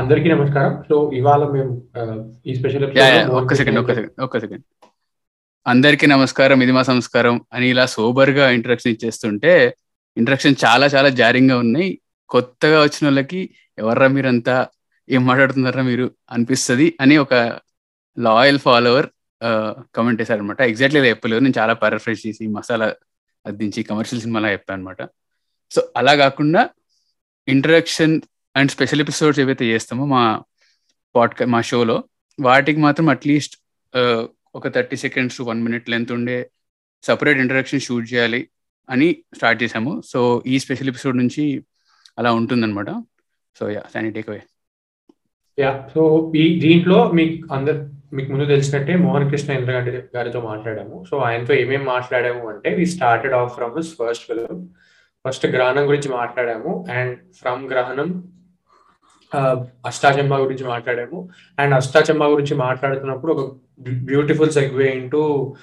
అందరికీ నమస్కారం. సో ఇవాళ మేము ఈ స్పెషల్ ఒక్క సెకండ్ ఒక్క సెకండ్ ఒక్క సెకండ్ అందరికీ నమస్కారం. ఇది మా సంస్కారం అని ఇలా సోబర్గా ఇంట్రడక్షన్ ఇచ్చేస్తుంటే ఇంట్రడక్షన్ చాలా చాలా జారింగ్గా ఉన్నాయి. కొత్తగా వచ్చిన వాళ్ళకి ఎవర్రా మీరంతా ఏం మాట్లాడుతున్నారా మీరు అనిపిస్తుంది అని ఒక లాయల్ ఫాలోవర్ కమెంట్ చేశారు అనమాట ఎగ్జాక్ట్లీ ఇలా చెప్పలేదు. నేను చాలా పారాఫ్రైజ్ చేసి మసాలా అద్దించి కమర్షియల్ సినిమాలా చెప్పాను అనమాట సో అలా కాకుండా ఇంట్రడక్షన్ అండ్ స్పెషల్ ఎపిసోడ్స్ ఏవైతే చేస్తామో మా పాడ్కా మా షోలో వాటికి మాత్రం అట్లీస్ట్ ఒక thirty seconds one minute length ఉండే సపరేట్ ఇంట్రడక్షన్ షూట్ చేయాలి అని స్టార్ట్ చేసాము సో ఈ స్పెషల్ ఎపిసోడ్ నుంచి అలా ఉంటుందన్నమాట. సో యా సానీ టేక్ అవే యా సో ఈ దీంట్లో మీకు అందరు మీకు ముందు తెలిసినట్టే మోహన్ కృష్ణ ఇంద్ర గారితో మాట్లాడాము. సో ఆయనతో ఏమేమి మాట్లాడాము అంటే we started off from his first film first Grahanam గురించి మాట్లాడాము. అండ్ ఫ్రమ్ గ్రహణం అష్టాచంబ గురించి మాట్లాడాము. అండ్ అష్టాచెమ్మ గురించి మాట్లాడుతున్నప్పుడు ఒక beautiful segue into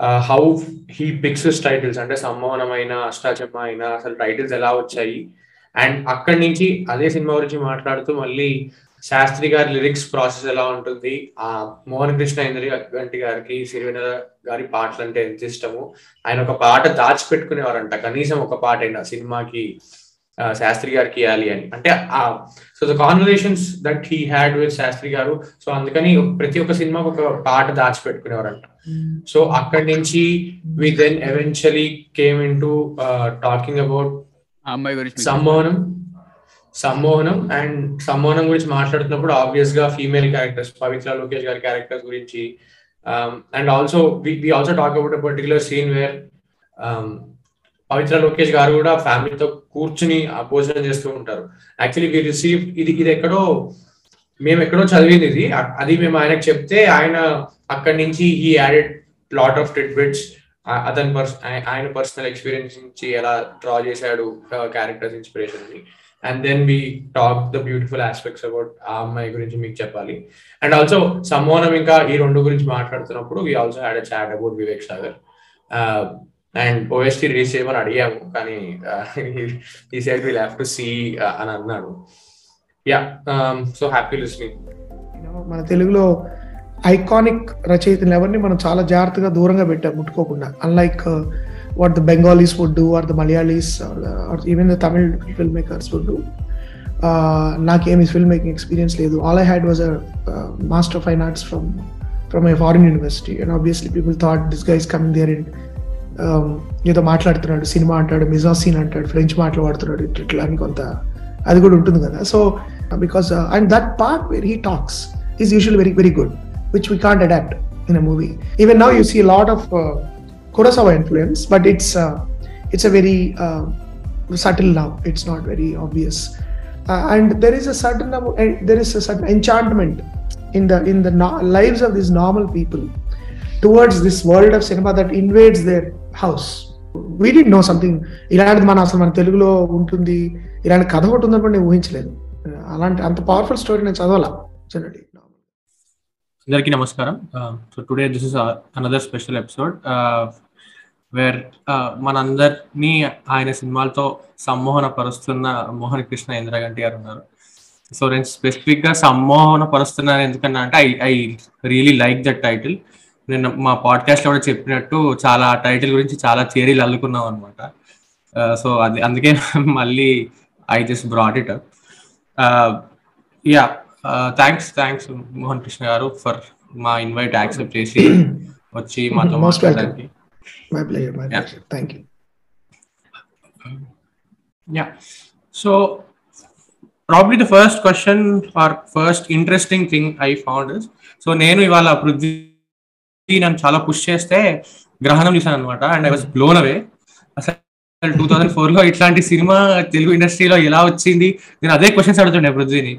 how he picks titles. అంటే సమ్మోహనమైన అష్టాచెమ్మ అయినా అసలు టైటిల్స్ ఎలా వచ్చాయి? అండ్ అక్కడి నుంచి అదే సినిమా గురించి మాట్లాడుతూ మళ్ళీ శాస్త్రి గారి లిరిక్స్ ప్రాసెస్ ఎలా ఉంటుంది? ఆ మోహన్ కృష్ణ ఇంద్రి గంటి గారికి సిరివెన గారి పాటలు అంటే ఎంత ఇష్టము? ఆయన ఒక పాట దాచిపెట్టుకునేవారంట. కనీసం ఒక పాట అయినా సినిమాకి. శాస్త్రి గారికి ఇవ్వాలి అని. అంటే ఆ so the conversations that he had with Sastri garu so అందుకని ప్రతి ఒక్క సినిమాకి ఒక పాట దాచిపెట్టుకునేవారంట. సో అక్కడి నుంచి we then eventually came into talking about అమ్మాయి గురించి సమ్మోహనం అండ్ సమ్మోహనం గురించి మాట్లాడుతున్నప్పుడు ఆబ్వియస్గా ఫీమేల్ క్యారెక్టర్స్ పవిత్ర లోకేష్ గారి క్యారెక్టర్స్ గురించి and also we also talk about particular scene where Pavitra Lokesh garu కూడా ఫ్యామిలీతో కూర్చుని ఆ భోజనం చేస్తూ ఉంటారు. యాక్చువల్లీ వి రిసీవ్ ఇది ఇది ఎక్కడో మేము ఎక్కడో చదివింది ఇది. అది మేము ఆయనకు చెప్తే ఆయన అక్కడి నుంచి ఈ యాడెడ్ లాట్ ఆఫ్ ట్రిట్బిట్స్ అతని పర్స్ ఆయన పర్సనల్ ఎక్స్పీరియన్స్ నుంచి ఎలా డ్రా చేశాడు characters ఇన్స్పిరేషన్ని. And then we talk the beautiful aspects about ఆ అమ్మాయి గురించి మీకు చెప్పాలి. అండ్ ఆల్సో సమ్మోనం ఇంకా ఈ రెండు గురించి మాట్లాడుతున్నప్పుడు we also had a chat about Vivek Sagar and OST release చేయమని అడిగాము కానీ ఈ side will have to see అని అన్నాడు. యా సో హ్యాపీ లిస్నింగ్ మన తెలుగులో ఐకానిక్ రచయితలు ఎవరిని మనం చాలా జాగ్రత్తగా దూరంగా పెట్టాం ముట్టుకోకుండా. Unlike what the Bengalis would do or the Malayalis even the Tamil film makers would do నాకేమి ఫిల్మ్ మేకింగ్ ఎక్స్పీరియన్స్ లేదు. All I had was a master fine arts from from a foreign university and obviously people thought this guys coming there in ఏదో మాట్లాడుతున్నాడు cinema అంటాడు మిజాసీన్ అంటాడు French మాట్లాడుతున్నాడు ఇట్లా ఇట్లా అని కొంత అది కూడా ఉంటుంది కదా so because and that part where he talks is usual very very good which we can't adapt in a movie even now you see lot of Kurosawa influence but it's it's a very subtle now it's not very obvious uh, and there is a certain amo- eh, there is a certain enchantment in the in the no- lives towards this world of cinema that invades their house we D no something ఇలాంటిది మన అసలు మన తెలుగులో ఉంటుంది. ఇలాంటి కథ ఒకటి ఉందని నేను ఊహించలేదు. అలాంటి అంత పవర్ఫుల్ స్టోరీ నేను చదవాలా. జనరలీ అందరికీ నమస్కారం. So today this is another special episode where మనందరినీ ఆయన సినిమాలతో సమ్మోహన పరుస్తున్న మోహన్ కృష్ణ ఇంద్రగంటి గారు ఉన్నారు. సో నేను స్పెసిఫిక్గా సమ్మోహన పరుస్తున్నాను ఎందుకన్నా అంటే I I really like that title నేను మా పాడ్కాస్ట్లో కూడా చెప్పినట్టు చాలా టైటిల్ గురించి చాలా థియరీలు అల్లుకున్నాం అనమాట సో అది అందుకే మళ్ళీ I just brought it up yeah thanks thanks Mohan Krishna garu for మా ఇన్వైట్ యాక్సెప్ట్ చేసి వచ్చి మాతో Most welcome. మాట్లాడడానికి thank you probably the first question or first interesting thing I found is so నేను ఇవాళ పృథ్వీ నన్ను చాలా పుష్ చేస్తే గ్రహణం చూసాను అనమాట and I was blown away అసలు టూ థౌసండ్ ఫోర్లో ఇట్లాంటి సినిమా తెలుగు ఇండస్ట్రీలో ఎలా వచ్చింది? నేను అదే క్వశ్చన్స్ అడుగుతుండే పృథ్వీని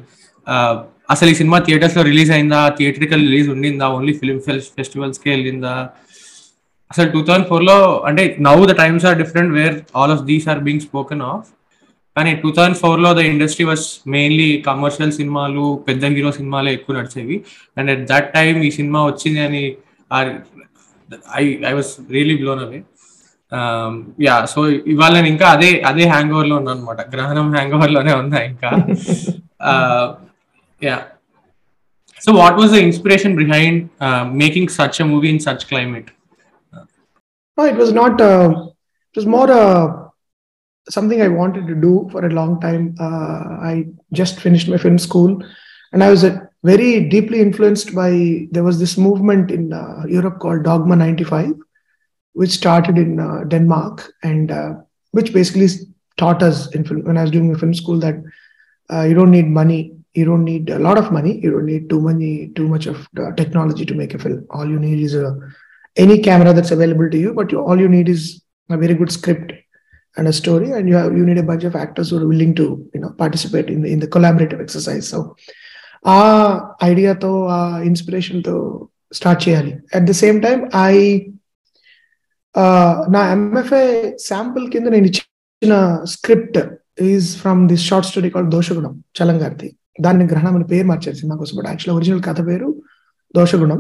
అసలు ఈ సినిమా థియేటర్స్లో రిలీజ్ అయిందా? థియేటర్కల్ రిలీజ్ ఉండిందా? ఓన్లీ ఫిల్మ్ ఫెస్టివల్స్కి వెళ్ళిందా? అసలు టూ థౌసండ్ ఫోర్లో అంటే now the times are different where all of these are being spoken of కానీ టూ థౌసండ్ ఫోర్లో the industry was mainly commercial సినిమాలు పెద్ద హీరో సినిమాలే ఎక్కువ నడిచేవి. అండ్ అట్ దట్ టైం ఈ సినిమా వచ్చింది అని I I was really blown away yeah so ఇవాళ నేను ఇంకా అదే అదే హ్యాంగ్ ఓవర్ లో ఉన్నాను అనమాట గ్రహణం హ్యాంగ్ ఓవర్ లోనే ఉన్నా ఇంకా Yeah. So, what was the inspiration behind uh, making such a movie in such climate? No, it was not. Uh, it was more uh, something I wanted to do for a long time. Uh, I just finished my film school, and I was uh, very deeply influenced by. There was this movement in uh, Europe called Dogma '95, which started in uh, Denmark, and uh, which basically taught us in film, when I was doing film school that uh, you don't need money. You don't need a lot of money. You don't need too many, too much of uh, technology to make a film. All you need is a any camera that's available to you, but you, all you need is a very good script and a story, and you have you need a bunch of actors who are willing to you know participate in the, in the collaborative exercise. So, ఆ ఐడియాతో ఆ ఇన్స్పిరేషన్తో start చేయాలి. At the same time I నా MFA sample కింద నేను ఇచ్చిన script is from this short story called Doshagunam చలంగారిది. దాన్ని గ్రహణం అని పేరు మార్చారు సినిమా కోసం బట్ యాక్చువల్ ఒరిజినల్ కథ పేరు దోషగుణం.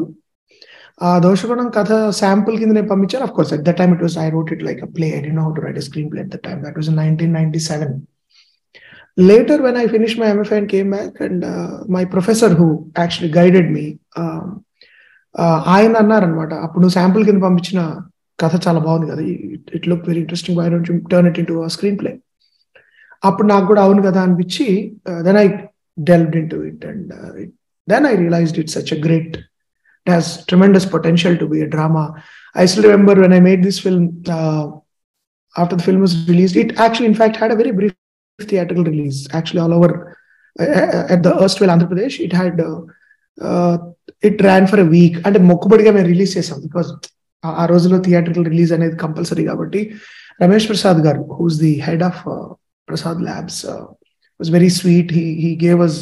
ఆ దోషగుణం కథ శాంపుల్ కింద నేను పంపించాను. Of course at the time it was I wrote it like a play I D know how to write screenplay at the time that was nineteen ninety seven later when i finished my mfa and came back and uh, my professor who actually guided me um, uh, ఆయన అన్నారనమాట అప్పుడు నువ్వు sample కింద పంపించిన కథ చాలా బాగుంది కదా it look very interesting why don't you turn it into screenplay అప్పుడు నాకు కూడా అవును కదా అనిపించి then I delved into it and then I realized it such a great it has tremendous potential to be a drama I still remember when I made this film after the film was released it actually in fact had a very brief theatrical release actually all over uh, uh, uh at the erstwhile Andhra Pradesh. It had uh, uh, it ran for a week. అంటే మొక్కుబడిగా మేము release చేసాం because ఆ రోజులో theatrical release అనేది compulsory కాబట్టి Ramesh Prasad garu who's the head of Prasad labs was very sweet he he gave us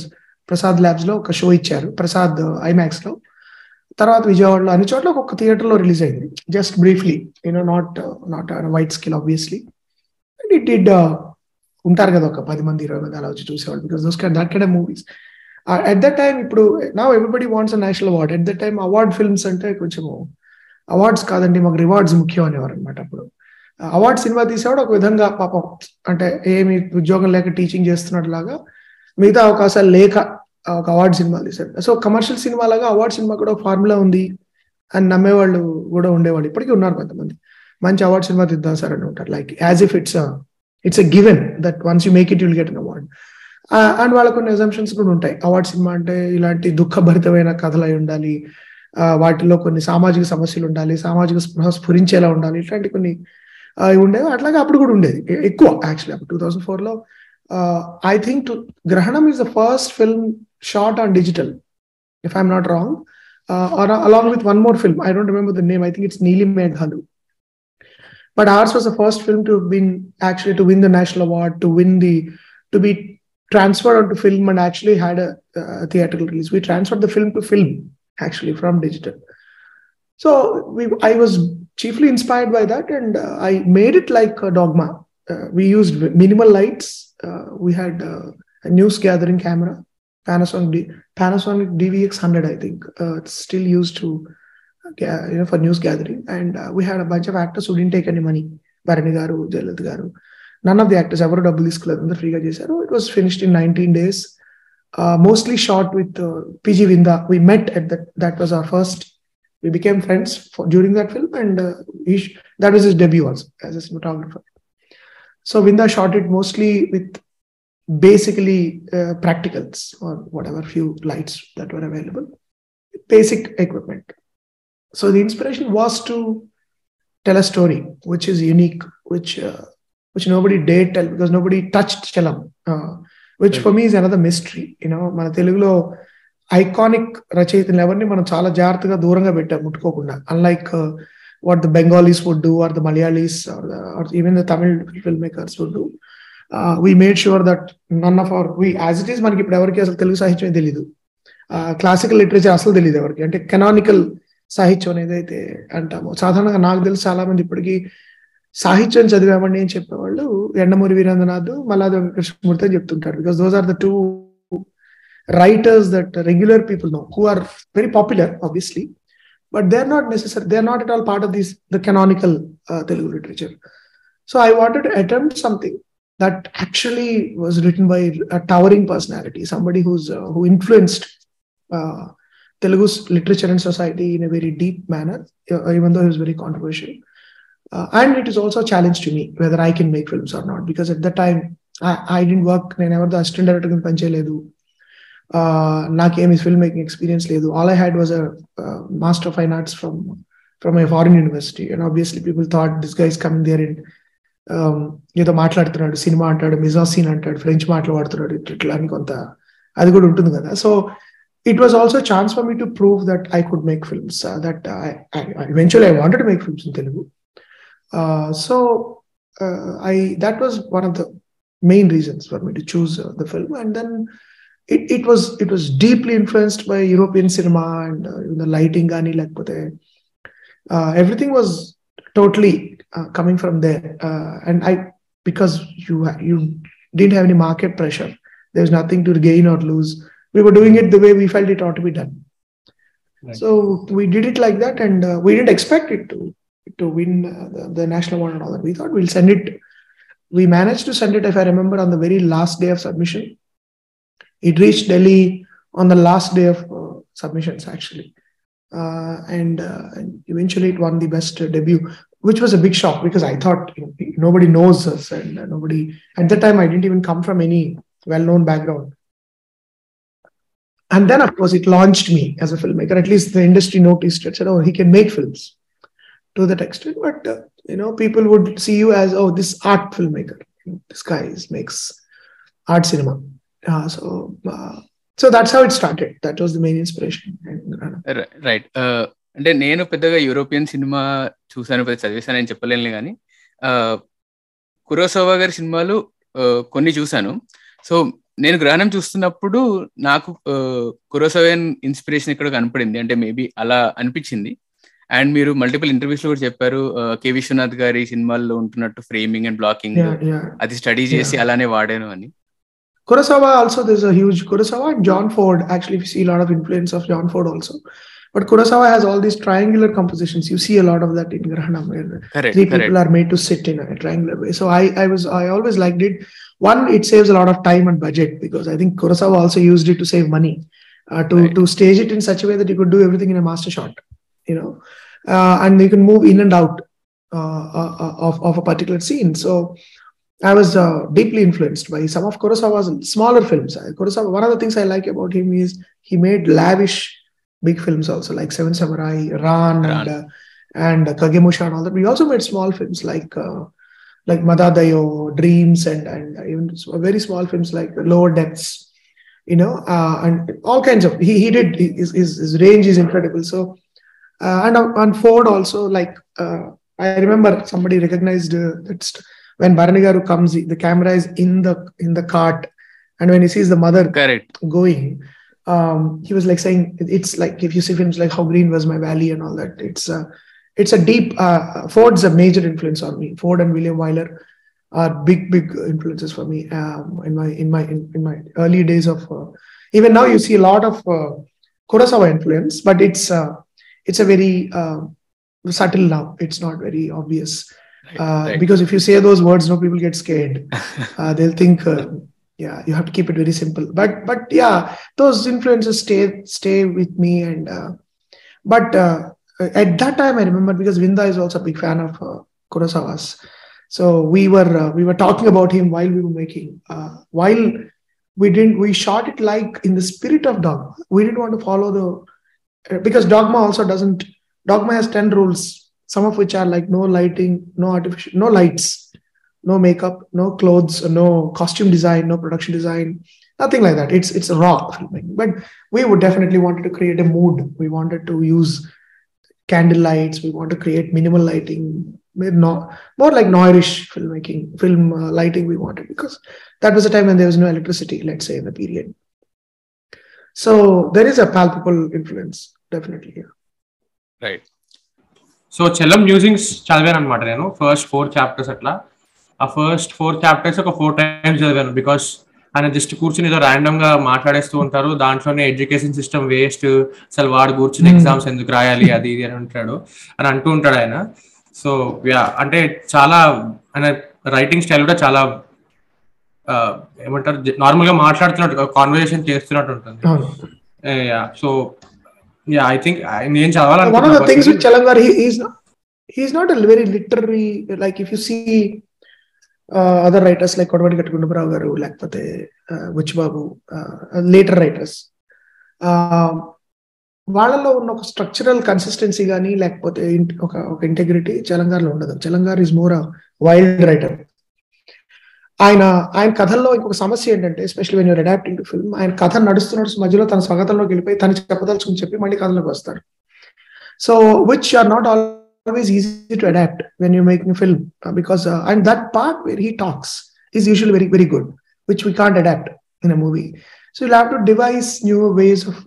Prasad ల్యాబ్స్లో ఒక show ఇచ్చారు ప్రసాద్ ఐమాక్స్ uh, లో. తర్వాత విజయవాడలో అన్ని చోట్ల ఒక థియేటర్లో రిలీజ్ అయింది just briefly you know not not wide scale obviously and it did ఉంటారు కదా ఒక పది మంది ఇరవై మంది అలా వచ్చి చూసేవాళ్ళు. Because those kind that kind movies at the time ఇప్పుడు నా everybody wants a national award at the time award films అంటే కొంచెం అవార్డ్స్ కాదండి మాకు రివార్డ్స్ ముఖ్యం అనేవారు అనమాట అప్పుడు uh, అవార్డ్ సినిమా తీసేవాడు ఒక విధంగా పాపం అంటే ఏమి ఉద్యోగం లేక టీచింగ్ చేస్తున్నట్టు లాగా మిగతా అవకాశాలు లేక ఒక అవార్డ్ సినిమా తీశాడు సో కమర్షియల్ సినిమా లాగా అవార్డ్ సినిమా కూడా ఫార్ములా ఉంది అని నమ్మేవాళ్ళు కూడా ఉండేవాళ్ళు. ఇప్పటికీ ఉన్నారు కొంతమంది. మంచి అవార్డ్ సినిమా తీద్దాం సార్ అని ఉంటారు. Like as if it's it's a given that once you make it you'll get an award and వాళ్ళ కొన్ని ఎగ్జామ్షన్స్ కూడా ఉంటాయి. అవార్డ్ సినిమా అంటే ఇలాంటి దుఃఖభరితమైన కథలు అయి ఉండాలి uh, వాటిలో కొన్ని సామాజిక సమస్యలు ఉండాలి. సామాజిక స్పృహ స్ఫురించేలా ఉండాలి. ఇట్లాంటి కొన్ని uh, ఉండేవి. అట్లాగే అప్పుడు కూడా ఉండేది. ఎక్కువ యాక్చువల్లీ అప్పుడు టూ థౌసండ్ ఫోర్లో I think to Grahanam is the first film shot on digital if I'm not wrong along with one more film I don't remember the name I think it's Neeli Meghalu but ours was the first film to win actually to win the national award to win the to be transferred onto film and actually had a uh, theatrical release. We transferred the film to film actually from digital. So we i was chiefly inspired by that and uh, i made it like a dogma. Uh, we used minimal lights. We had a news gathering camera panasonic D, panasonic dvx 100 i think. It's still used to you know, for news gathering. And uh, we had a bunch of actors who didn't take any money. Bharani Garu, Garu. None of the actors ever double this club. Free It was finished in 19 days. Uh, mostly shot with uh, PG Vinda. We met at that. That was our first. We became friends for, during that film, and he, that was his debut also as a cinematographer. So Vinda shot it mostly with basically practicals or whatever few lights that were available, basic equipment so the inspiration was to tell a story which is unique which uh, which nobody dared tell because nobody touched chalam uh, which for me is another mystery you know. మన తెలుగులో iconic రచయితలు ఎవరిని మనం చాలా జాగ్రత్తగా దూరంగా పెట్టాం ముట్టుకోకుండా. Unlike what the Bengalis would do or the Malayalis or even the Tamil film makers would do we made sure that none of our we as it is మనకి ఇప్పుడు ఎవరికి అసలు తెలుగు సాహిత్యం తెలియదు క్లాసికల్ లిటరేచర్ అసలు తెలియదు ఎవరికి. అంటే కెనానికల్ సాహిత్యం అనేది అయితే అంటాము. సాధారణంగా నాకు తెలిసి చాలా మంది ఇప్పటికీ సాహిత్యం చదివామండి అని చెప్పేవాళ్ళు ఎండమూరి వీరేంద్రనాథ్ మల్లాది కృష్ణమూర్తి అని చెప్తుంటారు. Because those are the two writers that regular people know who are very popular obviously but they are not necessary they are not at all part of this the canonical Telugu literature so I wanted attempt something that actually was written by towering personality somebody who's who influenced who influenced uh, Telugu's literature and society in a very deep manner, uh, even though it was very controversial. Uh, and it is also a challenge to me whether I can make films or not, because at that time I, I didn't work, నేను ఎవరితో assistant director కింద పనిచేయలేదు నాకేమి film making experience లేదు all I had was a master fine arts from from a foreign university and obviously people thought this guys coming there in ఏదో మాట్లాడుతున్నాడు cinema అంటాడు మిజాసీన్ అంటాడు ఫ్రెంచ్ మాట్లాడుతున్నాడు ఇట్లా అని కొంత అది కూడా ఉంటుంది కదా so it was also a chance for me to prove that I could make films. Uh, that I, I, eventually I wanted to make films in Telugu. Uh, so uh, I that was one of the main reasons for me to choose uh, the film. And then it, it was it was deeply influenced by European cinema and uh, the lighting, gani lakpate. Uh, everything was totally uh, coming from there. and I because you you didn't have any market pressure. There was nothing to gain or lose we were doing it the way we felt it ought to be done Right. so we did it like that and uh, we didn't expect it to to win uh, the, the national award and all that we thought we'll send it we managed to send it if I remember on the very last day of submission it reached Delhi on the last day of uh, submissions, actually. Uh, and, uh, and eventually it won the best debut, which was a big shock because I thought you know, nobody knows us and uh, nobody, at that time, I didn't even come from any well known background. And then, of course, it launched me as a filmmaker. At least the industry noticed it, said, oh, he can make films to that extent. But, uh, you know, people would see you as, oh, this art filmmaker. This guy is, makes art cinema. Uh, so, uh, so that's how it started that was the main inspiration right అంటే నేను పెద్దగా European cinema చూసాను పెద్ద చదివేశాను అని చెప్పలేను కానీ కురోసోవా గారి సినిమాలు కొన్ని చూశాను సో నేను గ్రహణం చూస్తున్నప్పుడు నాకు కురోసోవన్ ఇన్స్పిరేషన్ ఇక్కడ కనపడింది అంటే మేబీ అలా అనిపించింది అండ్ మీరు మల్టిపుల్ ఇంటర్వ్యూస్లో కూడా చెప్పారు కె విశ్వనాథ్ గారి సినిమాల్లో ఉంటున్నట్టు ఫ్రేమింగ్ అండ్ బ్లాకింగ్. అది స్టడీ చేసి అలానే వాడాను అని Kurosawa also, there's a huge Kurosawa and John Ford. Actually, we see a lot of influence of John Ford also. But Kurosawa has all these triangular compositions. You see a lot of that in Grahanam, where correct three correct people are made to sit in a triangular way. So I, I was, I always liked it. One, it saves a lot of time and budget because I think Kurosawa also used it to save money, uh, to Right. to stage it in such a way that you could do everything in a master shot, you know, uh, and you can move in and out uh, uh, of of a particular scene. So I was uh, deeply influenced by some of Kurosawa's smaller films. Kurosawa, one of the things I like about him is he made lavish big films also, like Seven Samurai, Ran, Ran. and uh, and Kagemusha and all that. We also made small films like uh, like Madadayo, Dreams, and and even very small films like Lower Depths, you know, uh, and all kinds of. He he did his his, his range is incredible. So uh, and on Ford also like uh, I remember somebody recognized uh, that when Baranigaru comes, the camera is in the in the cart, and when he sees the mother Correct. going. Um, he was like saying it's like if you see films like how green was my valley and all that it's uh, it's a deep. Uh, Ford's a major influence on me. Ford and William Wyler are big big influences for me um, in my in my in, in my early days of. Uh, even now, you see a lot of uh, Kurosawa influence, but it's uh, it's a very uh, subtle now. It's not very obvious. Uh, right. because if you say those words, no people get scared. Uh, they'll think, uh, yeah, you have to keep it very simple. But but yeah, those influences stay stay with me. And uh, but uh, at that time, I remember because Vinda is also a big fan of uh, Kurosawa's. So we were uh, we were talking about him while we were making uh, while we didn't we shot it like in the spirit of dogma. We didn't want to follow the uh, because dogma also doesn't dogma has 10 rules some of which are like no lighting no artificial no lights no makeup no clothes no costume design no production design nothing like that it's it's raw filming but we would definitely wanted to create a mood we wanted to use candle lights we want to create minimal lighting no, more like noirish filmmaking film uh, lighting we wanted because that was a time when there was no electricity let's say in the period so there is a palpable influence definitely yeah. Right so Chalam musings చదివాను అనమాట నేను first four chapters అట్లా ఆ first four chapters ఒక four times చదివాను because ఆయన just కూర్చుని ఏదో ర్యాండమ్గా మాట్లాడేస్తూ ఉంటారు. దాంట్లోనే ఎడ్యుకేషన్ సిస్టమ్ వేస్ట్. అసలు వాడు కూర్చుని. ఎగ్జామ్స్ ఎందుకు రాయాలి అది ఇది అని ఉంటాడు అని అంటూ ఉంటాడు ఆయన. సో యా అంటే చాలా ఆయన రైటింగ్ స్టైల్ కూడా చాలా ఏమంటారు నార్మల్గా మాట్లాడుతున్నట్టు కాన్వర్సేషన్ చేస్తున్నట్టు ఉంటుంది. అవును. సో యా ఐ థింక్ నేను చదవాలనుకున్నా Chalangar, he he's not he's not a other writers like Kodavati you గారు లేకపోతే బుచ్చిబాబు లేటర్ రైటర్స్ వాళ్ళలో ఉన్న ఒక స్ట్రక్చరల్ కన్సిస్టెన్సీ కానీ లేకపోతే ఒక ఒక ఇంటెగ్రిటీ చలంగార్లో ఉండదు. చలంగార్ ఈజ్ మోర్ వైల్డ్ రైటర్ ఆయన ఆయన కథల్లో ఇంకొక సమస్య ఏంటంటే especially when you're adapting to film ఆయన కథ నడుస్తున్న మధ్యలో తన స్వాగతంలోకి వెళ్ళిపోయి తను చెప్పదలుచుకుని చెప్పి మళ్ళీ కథలోకి వస్తాడు so which are not all Always easy to adapt when you making film because and that part where he talks is usual very very good which we can't adapt in a movie so you have to devise new ways of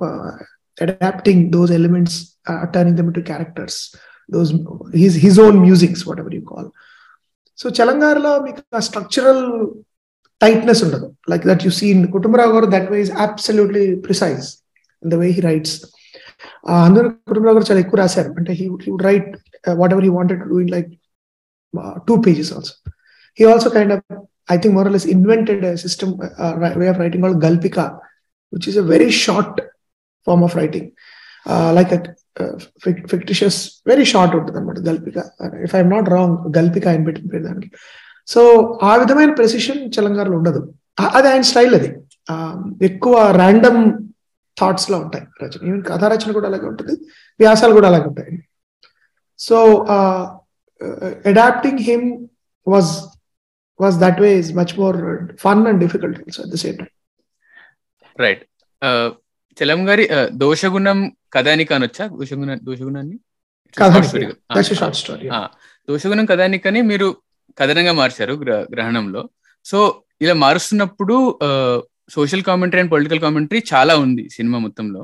adapting those elements, uh, turning them into characters, those his his own musings, whatever you call. So చలంగారలో మీకు ఆ structural tightness ఉండదు like that you seen Kutumbarao గారు that way is absolutely precise in the way he writes అందరూ కుటుంబరావు గారు చాలా ఎక్కువ రాశారు అంటే he he would right uh, whatever he wanted to do in like uh, two pages also. He two pages of i think more or I think a system invented system way of called galpika galpika is a very short short form of uh, like fictitious uh, short very short galpika if uh, if not wrong galpika ఆయన పెట్టిన పేరు దానికి so ఆ విధమైన precision తెలంగాణలో ఉండదు. అది ఆయన స్టైల్ అది. Um, ఎక్కువ ర్యాండమ్ థాట్స్లో ఉంటాయి రచన. ఈవెన్ కథా రచన కూడా అలాగే ఉంటుంది. వ్యాసాలు కూడా అలాగే ఉంటాయి. So adapting him was was that way is much more fun and difficult also at the same time right Chalam గారి ఆ, దోషగుణం కథానిక అనొచ్చా దోషగుణ దోషగుణాన్ని? స్టోరీ ఆ, దోషగుణం కథానికని మీరు కథనంగా మార్చారు గ్ర- గ్రహణంలో. సో ఇలా మారుస్తున్నప్పుడు social commentary and political commentary చాలా ఉంది సినిమా మొత్తంలో.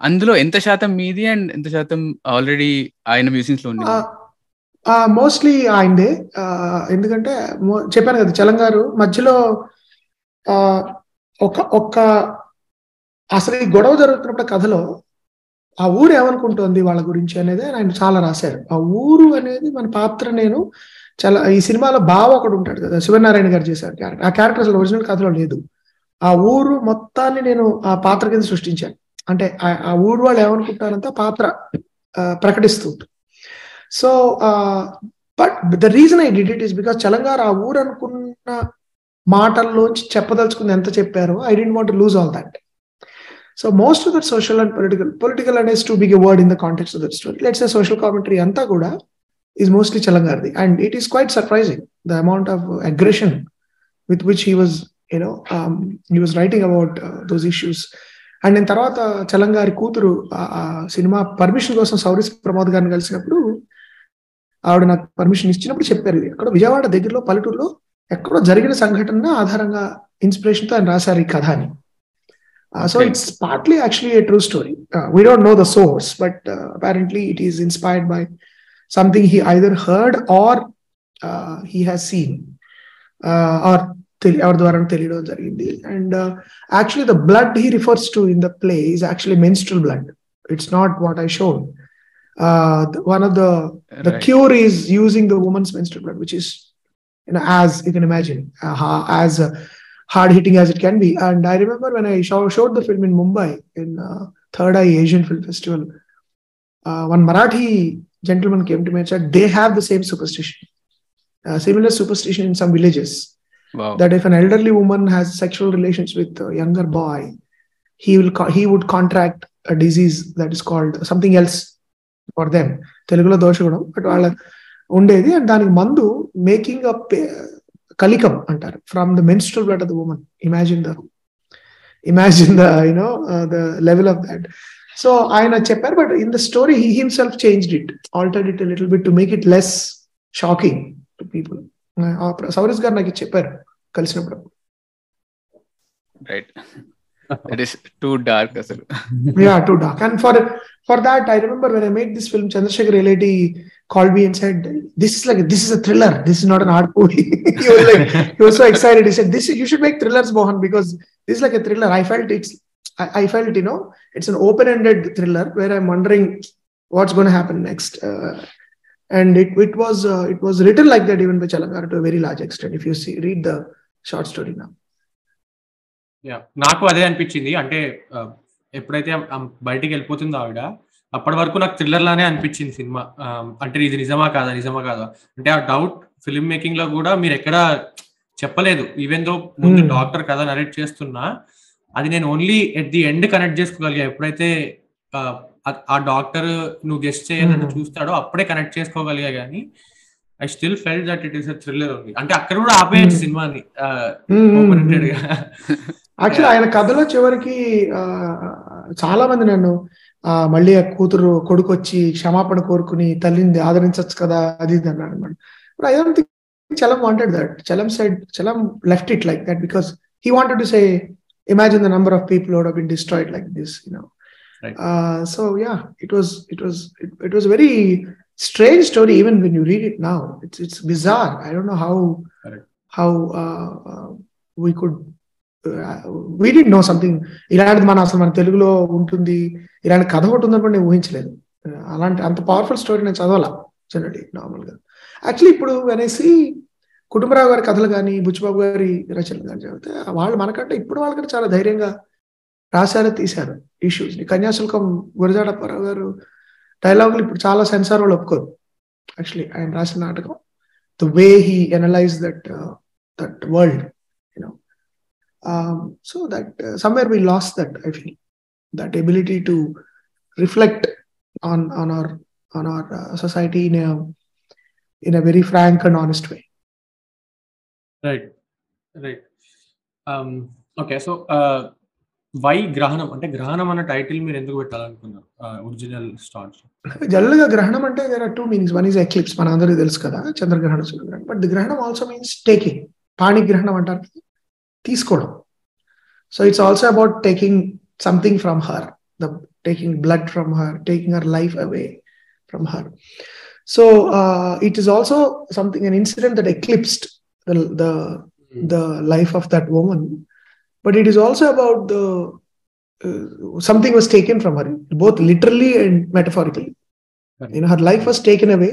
అందులో ఎంత శాతం మీది అండ్ ఎంత శాతం ఆల్రెడీ ఆయన మ్యూజియంస్లో ఉంది మోస్ట్లీ ఆయనదే. ఎందుకంటే చెప్పాను కదా చలంగారు మధ్యలో ఆ, ఒక ఒక్క అసలు ఈ గొడవ జరుగుతున్నప్పుడు కథలో ఆ ఊరు ఏమనుకుంటోంది వాళ్ళ గురించి అనేది ఆయన చాలా రాశారు. ఆ ఊరు అనేది మన పాత్ర నేను చాలా ఈ సినిమాలో బావ ఒకడు ఉంటాడు కదా శివనారాయణ గారు చేశారు క్యారెక్టర్. ఆ క్యారెక్టర్ అసలు ఒరిజినల్ కథలో లేదు. ఆ ఊరు మొత్తాన్ని నేను ఆ పాత్ర కింద సృష్టించాను. అంటే ఆ- ఆ ఊరు వాళ్ళు ఏమనుకుంటారంటే ఆ పాత్ర ఆ, ప్రకటిస్తుంది so but the reason I did it is because చలంగారు ఆ ఊరు అనుకున్న మాటల్లోంచి చెప్పదలుచుకుంది ఎంత చెప్పారో I didn't want lose all that so most of that social and political political అనేది to big a word in the context of that story let's a social commentary అంతా కూడా is mostly చలంగారిది and it is quite surprising the amount of aggression with which he was you know he was writing about those issues and నేను తర్వాత చలంగారి కూతురు ఆ- ఆ cinema permission కోసం సౌరీస్ ప్రమోద్ గారిని కలిసినప్పుడు ఆవిడ నాకు పర్మిషన్ ఇచ్చినప్పుడు చెప్పారు ఇది. అక్కడ విజయవాడ దగ్గరలో పల్లెటూరులో ఎక్కడో జరిగిన సంఘటన ఆధారంగా ఇన్స్పిరేషన్తో ఆయన రాశారు ఈ కథ అని. So. It's partly actually a true story. We don't know the source but apparently it is inspired by something he either heard or he has seen or ఎవరి ద్వారా తెలియడం జరిగింది and actually the blood he refers to in the play is actually menstrual blood it's not what I shown one of the the Right. cure is using the woman's menstrual blood, which is, you know, as you can imagine, uh, ha- as uh, hard hitting as it can be. And I remember when I show, showed the film in Mumbai in uh, Third Eye Asian Film Festival, uh, one Marathi gentleman came to me and said they have the same superstition, uh, similar superstition in some villages. Wow. That if an elderly woman has sexual relations with a younger boy, he will co- he would contract a disease that is called something else for them. తెలుగులో దోషగుణం but వాళ్ళ ఉండేది. And దానికి మందు making a uh, కలికం అంటారు. From the menstrual blood of the women imagine the imagine the you know the level of that so ఆయన చెప్పారు but in the story he himself changed it altered it little bit to make it less shocking to people సౌరీస్ గారు నాకు ఇది చెప్పారు కలిసినప్పుడు right that is too dark అసలు yeah too dark and for for that i remember when i made this film chandrasekhar relati called me and said this is like this is a thriller this is not an art movie he was like he was so excited he said this you should make thrillers mohan because this is like a thriller i felt it's i, I felt you know it's an open-ended thriller where i'm wondering what's going to happen next uh, and it, it was uh, it was written like that even by Chalangar to a very large extent if you see read the short story now. Yeah నాకు అదే అనిపించింది. అంటే ఆ, ఎప్పుడైతే బయటికి వెళ్ళిపోతుందో ఆవిడ అప్పటి వరకు నాకు థ్రిల్లర్ లానే అనిపించింది సినిమా. అంటే ఇది నిజమా కాదా నిజమా కాదా? అంటే ఆ డౌట్ ఫిల్మ్ మేకింగ్లో కూడా మీరు ఎక్కడ చెప్పలేదు. ఈవెన్ దో ముందు. డాక్టర్ కథ నరేట్ చేస్తున్నా అది నేను only at the end connect చేసుకోగలిగా. ఎప్పుడైతే ఆ, డాక్టర్ నువ్వు గెస్ట్ చేయాలని. చూస్తాడో అప్పుడే కనెక్ట్ చేసుకోగలిగా కానీ I still felt that it is a thriller ఉంది అంటే అక్కడ కూడా ఆపేయచ్చు. సినిమాని యాక్చువల్లీ ఆయన కథలో చివరికి చాలా మంది నన్ను మళ్ళీ ఆ కూతురు కొడుకు వచ్చి క్షమాపణ కోరుకుని తల్లిని ఆదరించవచ్చు కదా అది ఇది అన్నాడు అనమాట I don't think Chalam wanted that Chalam side Chalam left it like that because he wanted to say imagine the number of people who'd been destroyed like this you know Right. So yeah it was it was it was very strange story even when you read it now. It's it's bizarre. I don't know how Correct. how uh, uh, we could uh, we didn't know something. ఇలాంటిది మన అసలు మన తెలుగులో ఉంటుంది. ఇలాంటి కథ ఒకటి ఉందని కూడా నేను ఊహించలేదు. Uh, అలాంటి అంత పవర్ఫుల్ స్టోరీ నేను చదవాలా జనరలీ నార్మల్గా యాక్చువల్లీ ఇప్పుడు అనేసి కుటుంబరావు గారి కథలు కానీ బుచ్చిబాబు గారి రచనలు కానీ చదివితే వాళ్ళు మనకంటే ఇప్పుడు వాళ్ళకంటే చాలా ధైర్యంగా రాశారు తీశారు ఇష్యూస్ ని కన్యాశుల్కం గురజాడప్పారావు గారు డైలాగులు ఇప్పుడు చాలా సెన్సార్ వాళ్ళు ఒప్పుకోరు యాక్చువల్లీ ఆయన రాసిన నాటకం the way he analyze that that world you know so that somewhere we lost that I feel that ability to reflect on on our on our society in in a very frank and honest way right right okay so why Grahanam? అంటే గ్రహణం అన్న title మీరు ఎందుకు పెట్టాలనుకున్నారు? Original start జనరల్గా గ్రహణం అంటే there are two meanings one is eclipse మన అందరికీ తెలుసు కదా చంద్రగ్రహణం సూర్యగ్రహణం. But the grahanam also means taking పాణి గ్రహణం అంటారు తీసుకోవడం. So it's also about taking something from her the taking blood from her taking her life away from her so it is also something an incident that eclipsed the the life of that woman. But it is also about the uh, something was taken from her both literally and metaphorically. Correct. you know her life was taken away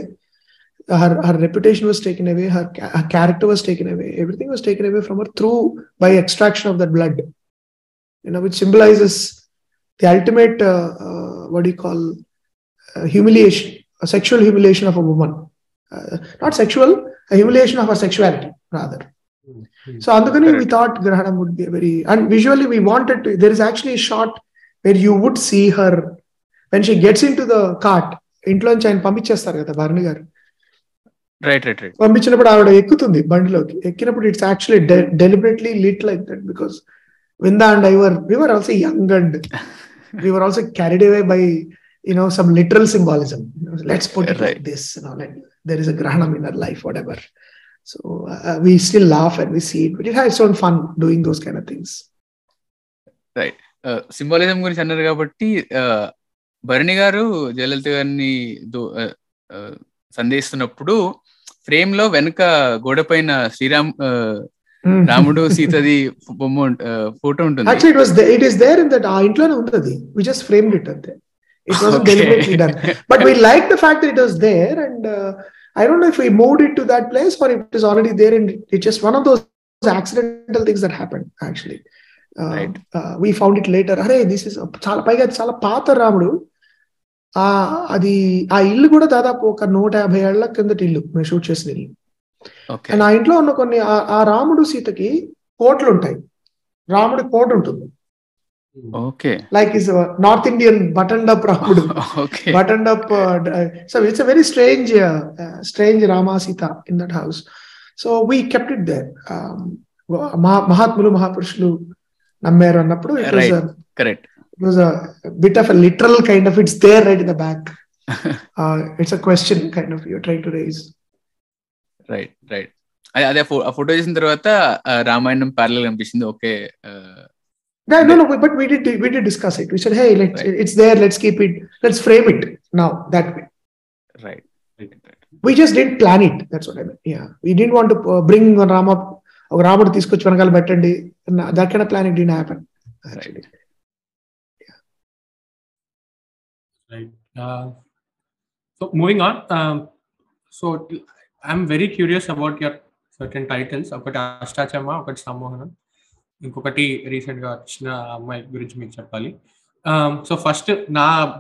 her her reputation was taken away her, her character was taken away everything was taken away from her through by extraction of that blood. You know which symbolizes the ultimate uh, uh, what do you call uh, humiliation a sexual humiliation of a woman. Uh, not sexual a humiliation of her sexuality rather we Correct. thought Grahanam would be a very and visually we wanted to. There is actually a shot where you would see her when she gets into the cart. ఇంట్లోంచి ఆయన పంపించేస్తారు కదా Bharani garu right right right పంపించినప్పుడు ఆవిడ ఎక్కుతుంది బండిలోకి ఎక్కినప్పుడు it's actually deliberately lit like that because Vinda and I were we were also young and we were also carried away by you know some literal symbolism You know, let's put it like Right. this you know so uh, we still laugh and we see it but it has its own fun doing those kind of things symbolism గురించి అన్నారు కాబట్టి భరణి గారు జయలలిత గారిని దో- సందేస్తున్నప్పుడు ఫ్రేమ్లో వెనక గోడ పైన శ్రీరామ్ రాముడు సీతది బొమ్మ ఫోటో ఉంటుంది actually it was there, it is there in that ఆ ఇంట్లోనే ఉంది we just framed it అంతే it wasn't Okay. deliberately done but we liked the fact that it was there and uh, i don't know if we moved it to that place or if it is already there and it's just one of those accidental things that happened actually uh, Right. uh, we found it later అరే this is చాలా పైగా అది చాలా పాత రాముడు ఆ అది ఆ ఇల్లు కూడా దాదాపు ఒక నూట యాభై ఏళ్ళ కిందటి ఇల్లు మేము షూట్ చేసిన ఇల్లు అండ్ ఆ ఇంట్లో ఉన్న కొన్ని ఆ- ఆ రాముడు సీతకి కోట్లు ఉంటాయి రాముడి కోట ఉంటుంది okay. Uh, d- uh, so it's a very strange, uh, uh, strange Rama Sita in that house. So we kept it there. Um, Maha- Mahatmulu Mahapurushulu నమ్మారు అన్నప్పుడు correct bit of a literal kind of it's there right in the back. Uh, it's a question kind of you're trying to raise. Right right అదే ఆ photo చేసిన తర్వాత Ramayanam parallel కనిపించింది okay No, no, no, but we did we did discuss it. We said, hey, let's, Right. it's there. Let's keep it. Let's frame it now that way. Right we just didn't plan it that's what i meant yeah we didn't want to uh, bring one rama ఒక రాముడు తీసుకొచ్చి వెనకాల పెట్టండి that kind of plan it did happen actually Right. Uh, so moving on. Um, so I'm very curious about your certain titles. ఒకటి అష్టాచమ్మ ఒకటి సమ్మోహనం ఇంకొకటి రీసెంట్గా వచ్చిన అమ్మాయి గురించి మీకు చెప్పాలి. సో ఫస్ట్ నా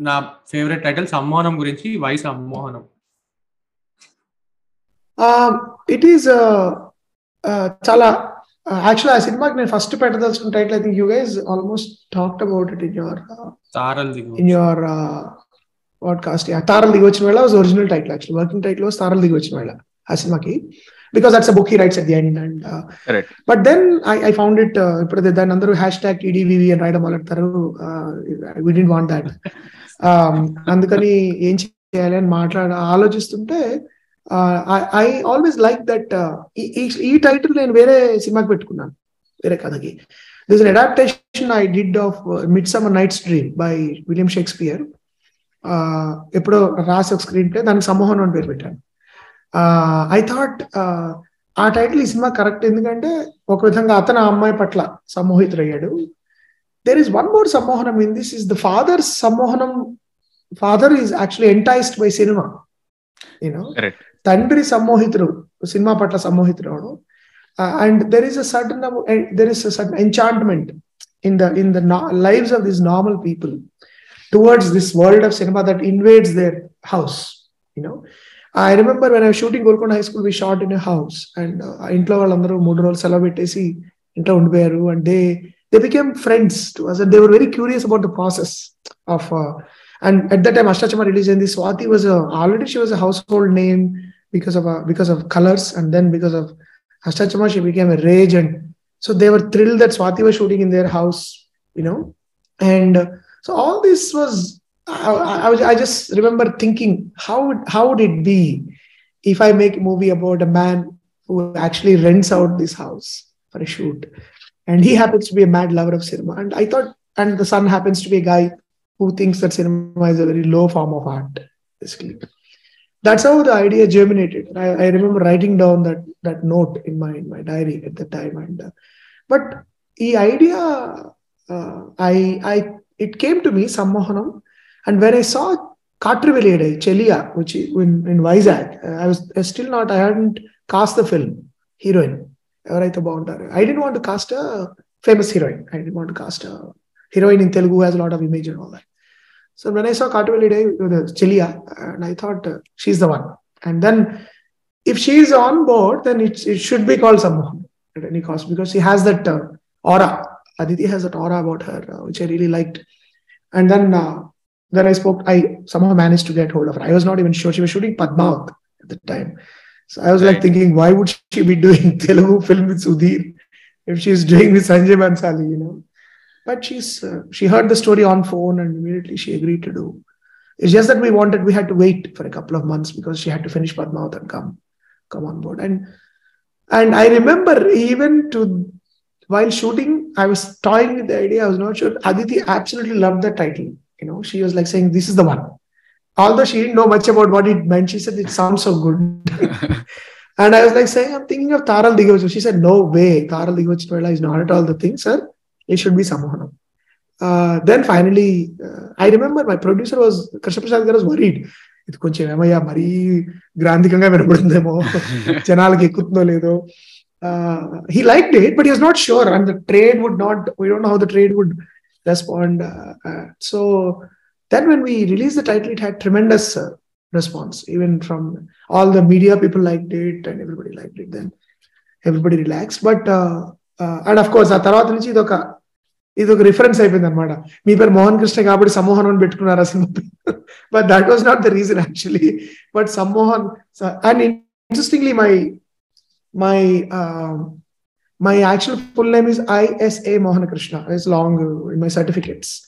నా ఫేవరెట్ టైటిల్ సమ్మోహనం గురించి వై సమ్మోహనం ఇట్ ఈస్ చాలా యాక్చువల్ ఆ సినిమాకి నేను first పెట్టదలసిన title I think you guys almost talked about it in your in your podcast Taral Digi Vachina Vela original title actual working title Taral Digi Vachina Vela ఆ సినిమాకి. Because that's a book he writes at the end and Correct. But then I I found it ఇప్పుడు దాన్ని అందరూ hashtag TDVV అని రాయడం మొదలెడతారు. వి డి want that అందుకని ఏం చేయాలి అని మాట్లాడ ఆలోచిస్తుంటే ఐ ఆల్వేస్ లైక్ దట్ ఈ టైటిల్ నేను వేరే సినిమాకి పెట్టుకున్నాను. వేరే కథకి. This adaptation I did of midsummer night's dream by William Shakespeare ఎప్పుడో రాసి ఒక స్క్రీన్ ప్లే దానికి సమూహం అని పేరు పెట్టాను. ఐ థాట్ ఆ టైటిల్ ఈ సినిమా కరెక్ట్ ఎందుకంటే ఒక విధంగా అతను ఆ అమ్మాయి పట్ల సమ్మోహితుడయ్యాడు. There is one more sammohanam in this is the father sammohanam. Father is actually enticed by cinema you know. తండ్రి సమ్మోహితుడు సినిమా పట్ల సమ్మోహితుడు and there is a sudden there is sudden enchantment in the in the lives of this normal people towards this world of cinema that invades their house you know I remember when I shooting Golconda high school we shot in a house and ఇంట్లో వాళ్ళందరూ మూడు రోజులు సెలవు పెట్టేసి ఇంట్లో ఉండిపోయారు and they they became friends to us they were very curious about the process of and at the time Ashtachamma release అయింది Swathi was already she was a household name because of because of colours and then because of Ashtachamma she became a rage and so they were thrill that Swathi was shooting in their house you know and so all this was I, I, I just remember thinking, how would, how would it be if I make a movie about a man who actually rents out this house for a shoot, and he happens to be a mad lover of cinema, and I thought, and the son happens to be a guy who thinks that cinema is a very low form of art, basically. That's how the idea germinated. I, I remember writing down that that note in my in my diary at the time, and uh, but the idea, uh, I I it came to me Sammohanam and when I saw Katru Velede, Chelia, which in, in Vizag, I was I still not, I hadn't cast the film, heroine. I didn't want to cast a famous heroine. I didn't want to cast a heroine in Telugu who has a lot of image and all that. So when I saw Katru Velede, Chelia, and I thought uh, she's the one. And then if she is on board, then it, it should be called Sammohan at any cost because she has that uh, aura. Aditi has that aura about her, uh, which I really liked. And then uh, then I spoke, I somehow managed to get hold of her. I was not even sure. She was shooting Padmavat at the time. So I was like thinking, why would she be doing Telugu film with Sudhir if she's doing with Sanjay Bansali, you know? But she's uh, she heard the story on phone and immediately she agreed to do. It's just that we wanted, we had to wait for a couple of months because she had to finish Padmavat and come come on board. And and I remember even to while shooting, I was toying with the idea. I was not sure. Aditi absolutely loved the title You know, she was like saying, "This is the one." Although she didn't know much about what it meant, she said it sounds so good. and I was like saying, "I'm thinking of Taral Digavach." She said, "No way, Taral Digavach is not at all the thing, sir. It should be Samohanam." Uh, then finally, uh, I remember my producer was Krishna Prasad garu was worried. ఇది కొంచెం ఏమయ్యా మరీ గ్రాంధికంగా వినపడుతుందేమో జనాలకి ఎక్కుతుందో లేదో he like it but is not sure and the trade would not we don't how the trade would respond so then when we release the title it had tremendous response even from all the media people like it and everybody like it then everybody relax but and of course ఆ తర్వాత నుంచి ఇది ఒక ఇది ఒక reference అయిపోయింది అనమాట మీ పేరు మోహన్ కృష్ణ కాబట్టి సమ్మోహన్ అని పెట్టుకున్నారు ఆ cinema but that was not the reason actually but Sammohan and interestingly my my um, my actual full name is ISA Mohan Krishna. It's long uh, in my certificates.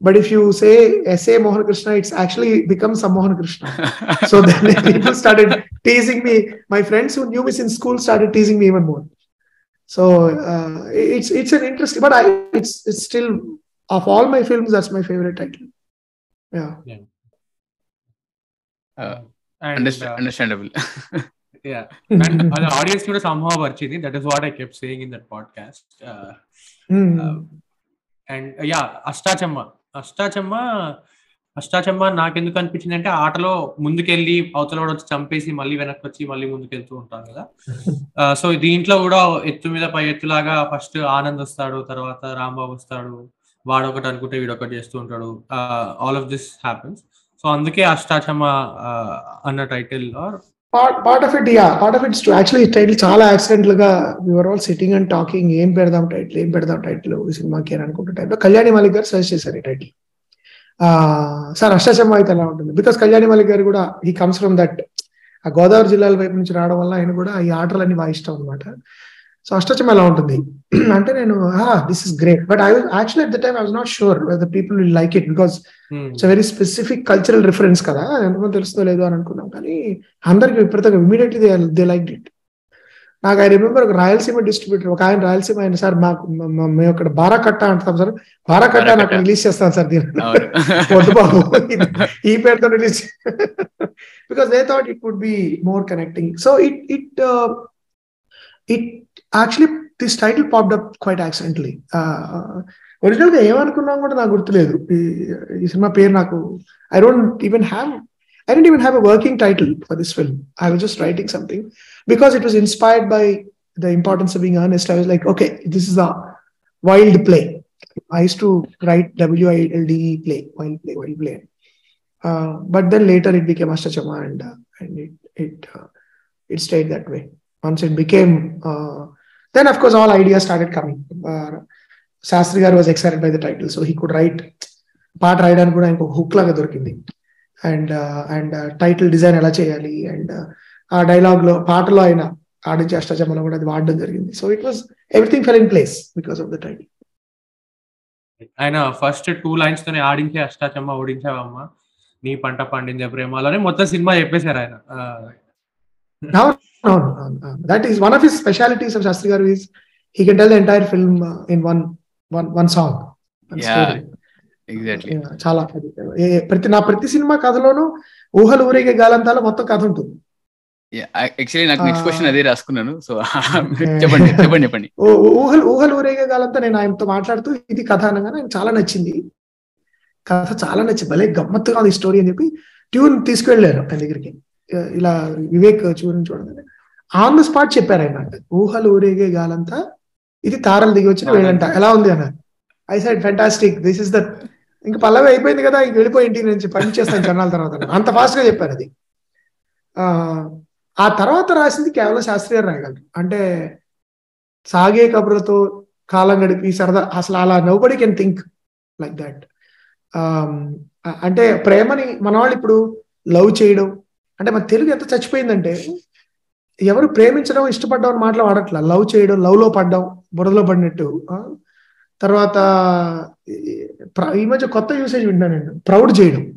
But if you say S.A. Mohan Krishna, it's actually becomes some Mohan Krishna. so then people started teasing me. My friends who knew me since school started teasing me even more. So uh, it's it's an interesting, but I it's it's still of all my films that's my favorite title. Yeah. yeah. Uh, and, uh, understandable. the audience కూడా somehow వచ్చింది that is what i kept saying in that podcast. Uh, Hmm. And yeah Ashtachamma Ashtachamma Ashtachamma నాకెందుకు అనిపించింది అంటే ఆటలో ముందుకెళ్ళి అవతల వచ్చి చంపేసి మళ్ళీ వెనక్కి వచ్చి మళ్ళీ ముందుకెళ్తూ ఉంటారు కదా. సో దీంట్లో కూడా ఎత్తు మీద పై ఎత్తులాగా ఫస్ట్ ఆనంద్ వస్తాడు తర్వాత రాంబాబు వస్తాడు వాడు ఒకటి అనుకుంటే వీడు ఒకటి చేస్తూ ఉంటాడు. All of this happens so అందుకే అష్టాచమ్మ అన్న title or part of it yeah part of it's actually title చాలా యాక్సిడెంటల్గా your all sitting and talking ఏం పెడదాం టైటిల్ ఏం పెడదాం టైటిల్ ఈ సినిమాకి అని అనుకుంటున్న టైంలో కళ్యాణి మాలిక్ గారు సజెస్ట్ చేశారు ఈ టైటిల్ సార్ అష్టాచమ్మ అయితే ఎలా ఉంటుంది? బికాస్ కళ్యాణి మాలిక్ గారు కూడా ఈ కమ్స్ ఫ్రమ్ దట్ ఆ గోదావరి జిల్లాల వైపు నుంచి రావడం వల్ల ఆయన కూడా ఈ ఆటలన్నీ బాగా ఇష్టం అనమాట సో అష్టచం ఎలా ఉంటుంది? అంటే నేను this is great but I actually at the time I was not sure the people will like it because it's very specific cultural reference కదా. ఎంతమంది తెలుస్తుందో లేదో అని అనుకున్నాం. కానీ అందరికి విపరీతంగా immediately they they like it నాకు ఐ రిమెంబర్ ఒక రాయలసీమ డిస్ట్రిబ్యూటర్ ఒక ఆయన రాయలసీమ ఆయన సార్ మాకు మేము ఇక్కడ బారా కట్ట అంటాం సార్. బారా కట్ట నాకు రిలీజ్ చేస్తాను సార్ దీని వద్దు బాబు. ఈ పేరుతో release because they thought it would be more connecting so it it it Actually this title popped up quite accidentally original గా ఏమనుకున్నాం కూడా నాకు గుర్తులేదు ఈ సినిమా పేరు నాకు I don't even have I didn't even have a working title for this film. I was just writing something because it was inspired by the importance of being honest. I was like, okay, this is a wild play. I used to write W I L D E play, wild play, wild play. Uh, but then later it became Astachama and uh, and it it uh, then of course all ideas started coming. Sastri Garu was excited by the title, so he could write పాట రాయడానికి కూడా ఇంకొక hook లాగా దొరికింది. And and title design ఎలా చేయాలి? And ఆ డైలాగ్లో పాటలో ఆయన ఆడించే అష్టజమలో కూడా అది వాడడం జరిగింది. So it was everything fell in place because of the title ఆయన ఫస్ట్ టూ లైన్స్ తోనే ఆడించే అష్టాచమ్మ ఓడించావమ్మ నీ పంట పండించే ప్రేమలోనే మొత్తం సినిమా చెప్పేశారు ఆయన. That is one of his specialities of Shastri garu is he can tell the entire film in one one one song exactly చాలా ప్రతి నా ప్రతి సినిమా కథలోనూ ఊహలు ఊరేగే గాలంతాలో మొత్తం కథ ఉంటుంది. యాక్చువల్లీ నాకు నెక్స్ట్ క్వశ్చన్ అదే రాసుకున్నాను సో చెప్పండి చెప్పండి చెప్పండి. ఊహలు ఊహలు ఊరేగే గాలంతా నేను ఆయనతో మాట్లాడుతూ ఇది కథ అనగా నాకు చాలా నచ్చింది. కథ చాలా నచ్చింది భలే గమ్మత్తుగా ఉంది స్టోరీ అని చెప్పి ట్యూన్ తీసుకువెళ్ళారు ఆయన దగ్గరికి. ఇలా వివేక్ చూడని చూడగానే. ఆన్ ద స్పాట్ చెప్పారు ఆయన ఊహలు ఊరేగే గాలంతా ఇది తారలు దిగి వచ్చిన వేడంట ఎలా ఉంది అన్నారు. I said fantastic this is the ఇంకా పల్లవి అయిపోయింది కదా ఇంక వెళ్ళిపోయి ఇంటికి నుంచి పని చేస్తాను జనాల తర్వాత అంత ఫాస్ట్గా చెప్పారు అది. ఆ తర్వాత రాసింది కేవలం శాస్త్రి గారు రాయగలరు. అంటే సాగే కబుర్లతో కాలం గడిపి సరదా అసలు అలా nobody can think like that అంటే ప్రేమని మన వాళ్ళు ఇప్పుడు లవ్ చేయడం అంటే మన తెలుగు ఎంత చచ్చిపోయిందంటే ఎవరు ప్రేమించడం ఇష్టపడడం అని మాటలు వాడట్లా లవ్ చేయడం లవ్లో పడ్డం బురదలో పడినట్టు. తర్వాత ఈ మధ్య కొత్త యూసేజ్ వింటాను నేను. ప్రౌడ్ చేయడం.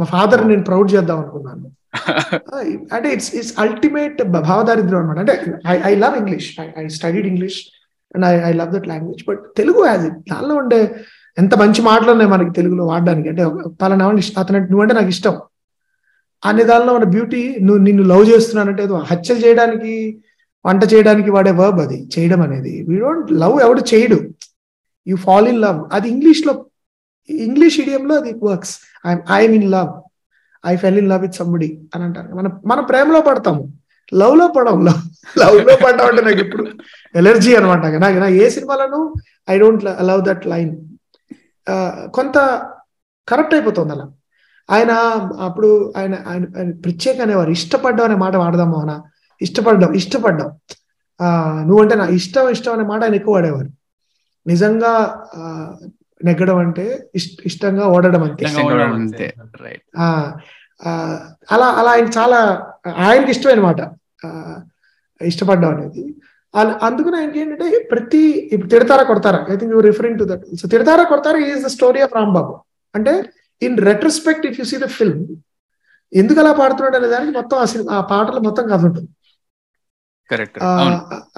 మా ఫాదర్ నేను ప్రౌడ్ చేద్దాం అనుకున్నాను. అంటే ఇట్స్ ఇట్స్ అల్టిమేట్ భావదారిద్రం అనమాట అంటే I I love English I studied English and I I love that language but Telugu as it దానిలో ఉండే ఎంత మంచి మాటలు ఉన్నాయి మనకి తెలుగులో వాడడానికి. అంటే పలానా అతను నువ్వంటే నాకు ఇష్టం. అనే దానిలో ఉన్న బ్యూటీ నువ్వు నిన్ను లవ్ చేస్తున్నానంటే హత్య చేయడానికి వంట చేయడానికి వాడే వర్బ్ అది. చేయడం అనేది. వీ డోంట్ లవ్ ఎవడు చేయడు. యూ ఫాల్ ఇన్ లవ్ అది ఇంగ్లీష్లో ఇంగ్లీష్ ఇడియంలో అది works I'm I'm in love I fell in love with somebody అని అంటారు. మనం మన ప్రేమలో పడతాము లవ్లో పడవు. లవ్ లవ్లో పడ్డాం అంటే నాకు ఇప్పుడు ఎలర్జీ అనమాట నాకు నాకు ఏ సినిమాలను I don't love that line కొంత కరెక్ట్ అయిపోతుంది అలా. ఆయన అప్పుడు ఆయన ఆయన ఆయన ప్రత్యేక అనేవారు ఇష్టపడ్డం అనే మాట వాడదాం మోహన. ఇష్టపడ్డాం ఇష్టపడ్డాం ఆ నువ్వంటే నా ఇష్టం ఇష్టం అనే మాట ఆయన ఎక్కువ వాడేవారు. నిజంగా నెగ్గడం అంటే ఇష్టంగా ఓడడం అంతే అలా అలా ఆయన చాలా ఆయనకి ఇష్టమైన మాట. ఇష్టపడ్డం అనేది. అందుకని ఆయనకి ఏంటంటే ప్రతి ఇప్పుడు తిడతారా కొడతారా? I think you referring to that so తిడతారా కొడతారా is the story of Rambabu అంటే in retrospect if you see the film ఎందుకు అలా పాడుతున్నాడు అనే దానికి మొత్తం ఆ పాటలు మొత్తం కథ ఉంటుంది.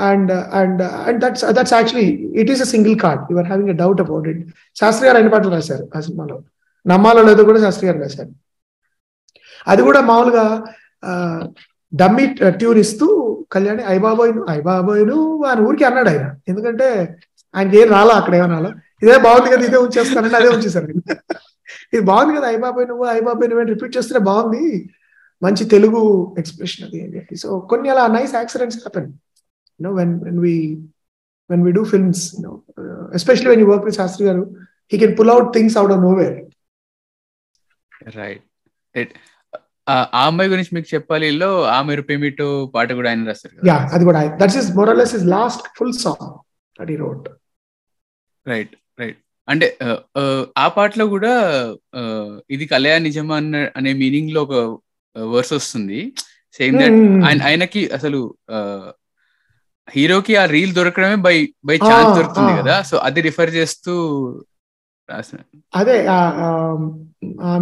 And and and that's that's actually it is a single card your having a doubt about it Shastri garu అన్ని పాటలు రాశారు ఆ సినిమాలో? నమ్మాలో లేదో కూడా శాస్త్రి గారు రాశారు. అది కూడా మామూలుగా డమ్మీ ట్యూన్ ఇస్తూ కళ్యాణి ఐబాబోయ్ ఐబాబోయ్ అని ఊరికి అన్నాడు ఆయన. ఎందుకంటే ఆయనకి ఏం రాలా అక్కడ ఏమన్నా ఇదే బాగుంది కదా ఇదే ఉంచేస్తానంటే అదే ఉంచేసారు ఇది బాగుంది కదా అయిబాబాయ్ నువ్వు అయిబాబాయ్ నువ్వు రిపీట్ చేస్తే బాగుంది. మంచి తెలుగు ఎక్స్ప్రెషన్ అది అని చెప్పి. సో కొన్ని అలా nice accidents happen you know when when we when we do films you know especially when you work with Shastri garu he can pull out things out of nowhere right right ఆ అమ్మాయి గురించి మీకు చెప్పాలి లో ఆ పాట కూడా ఆయన రాస్తారు యా అది కూడా. That's is morales is last full song that he wrote right right అంటే ఆ పాటలో కూడా ఇది కలయా నిజమా అన్న అనే మీనింగ్లో ఒక వర్స్ వస్తుంది. సేమ్ దట్ ఆయన ఆయనకి అసలు హీరోకి ఆ రీల్ దొరకడమే బై బై ఛాన్స్ దొరుకుతుంది కదా. సో అది రిఫర్ చేస్తూ రాసిన అదే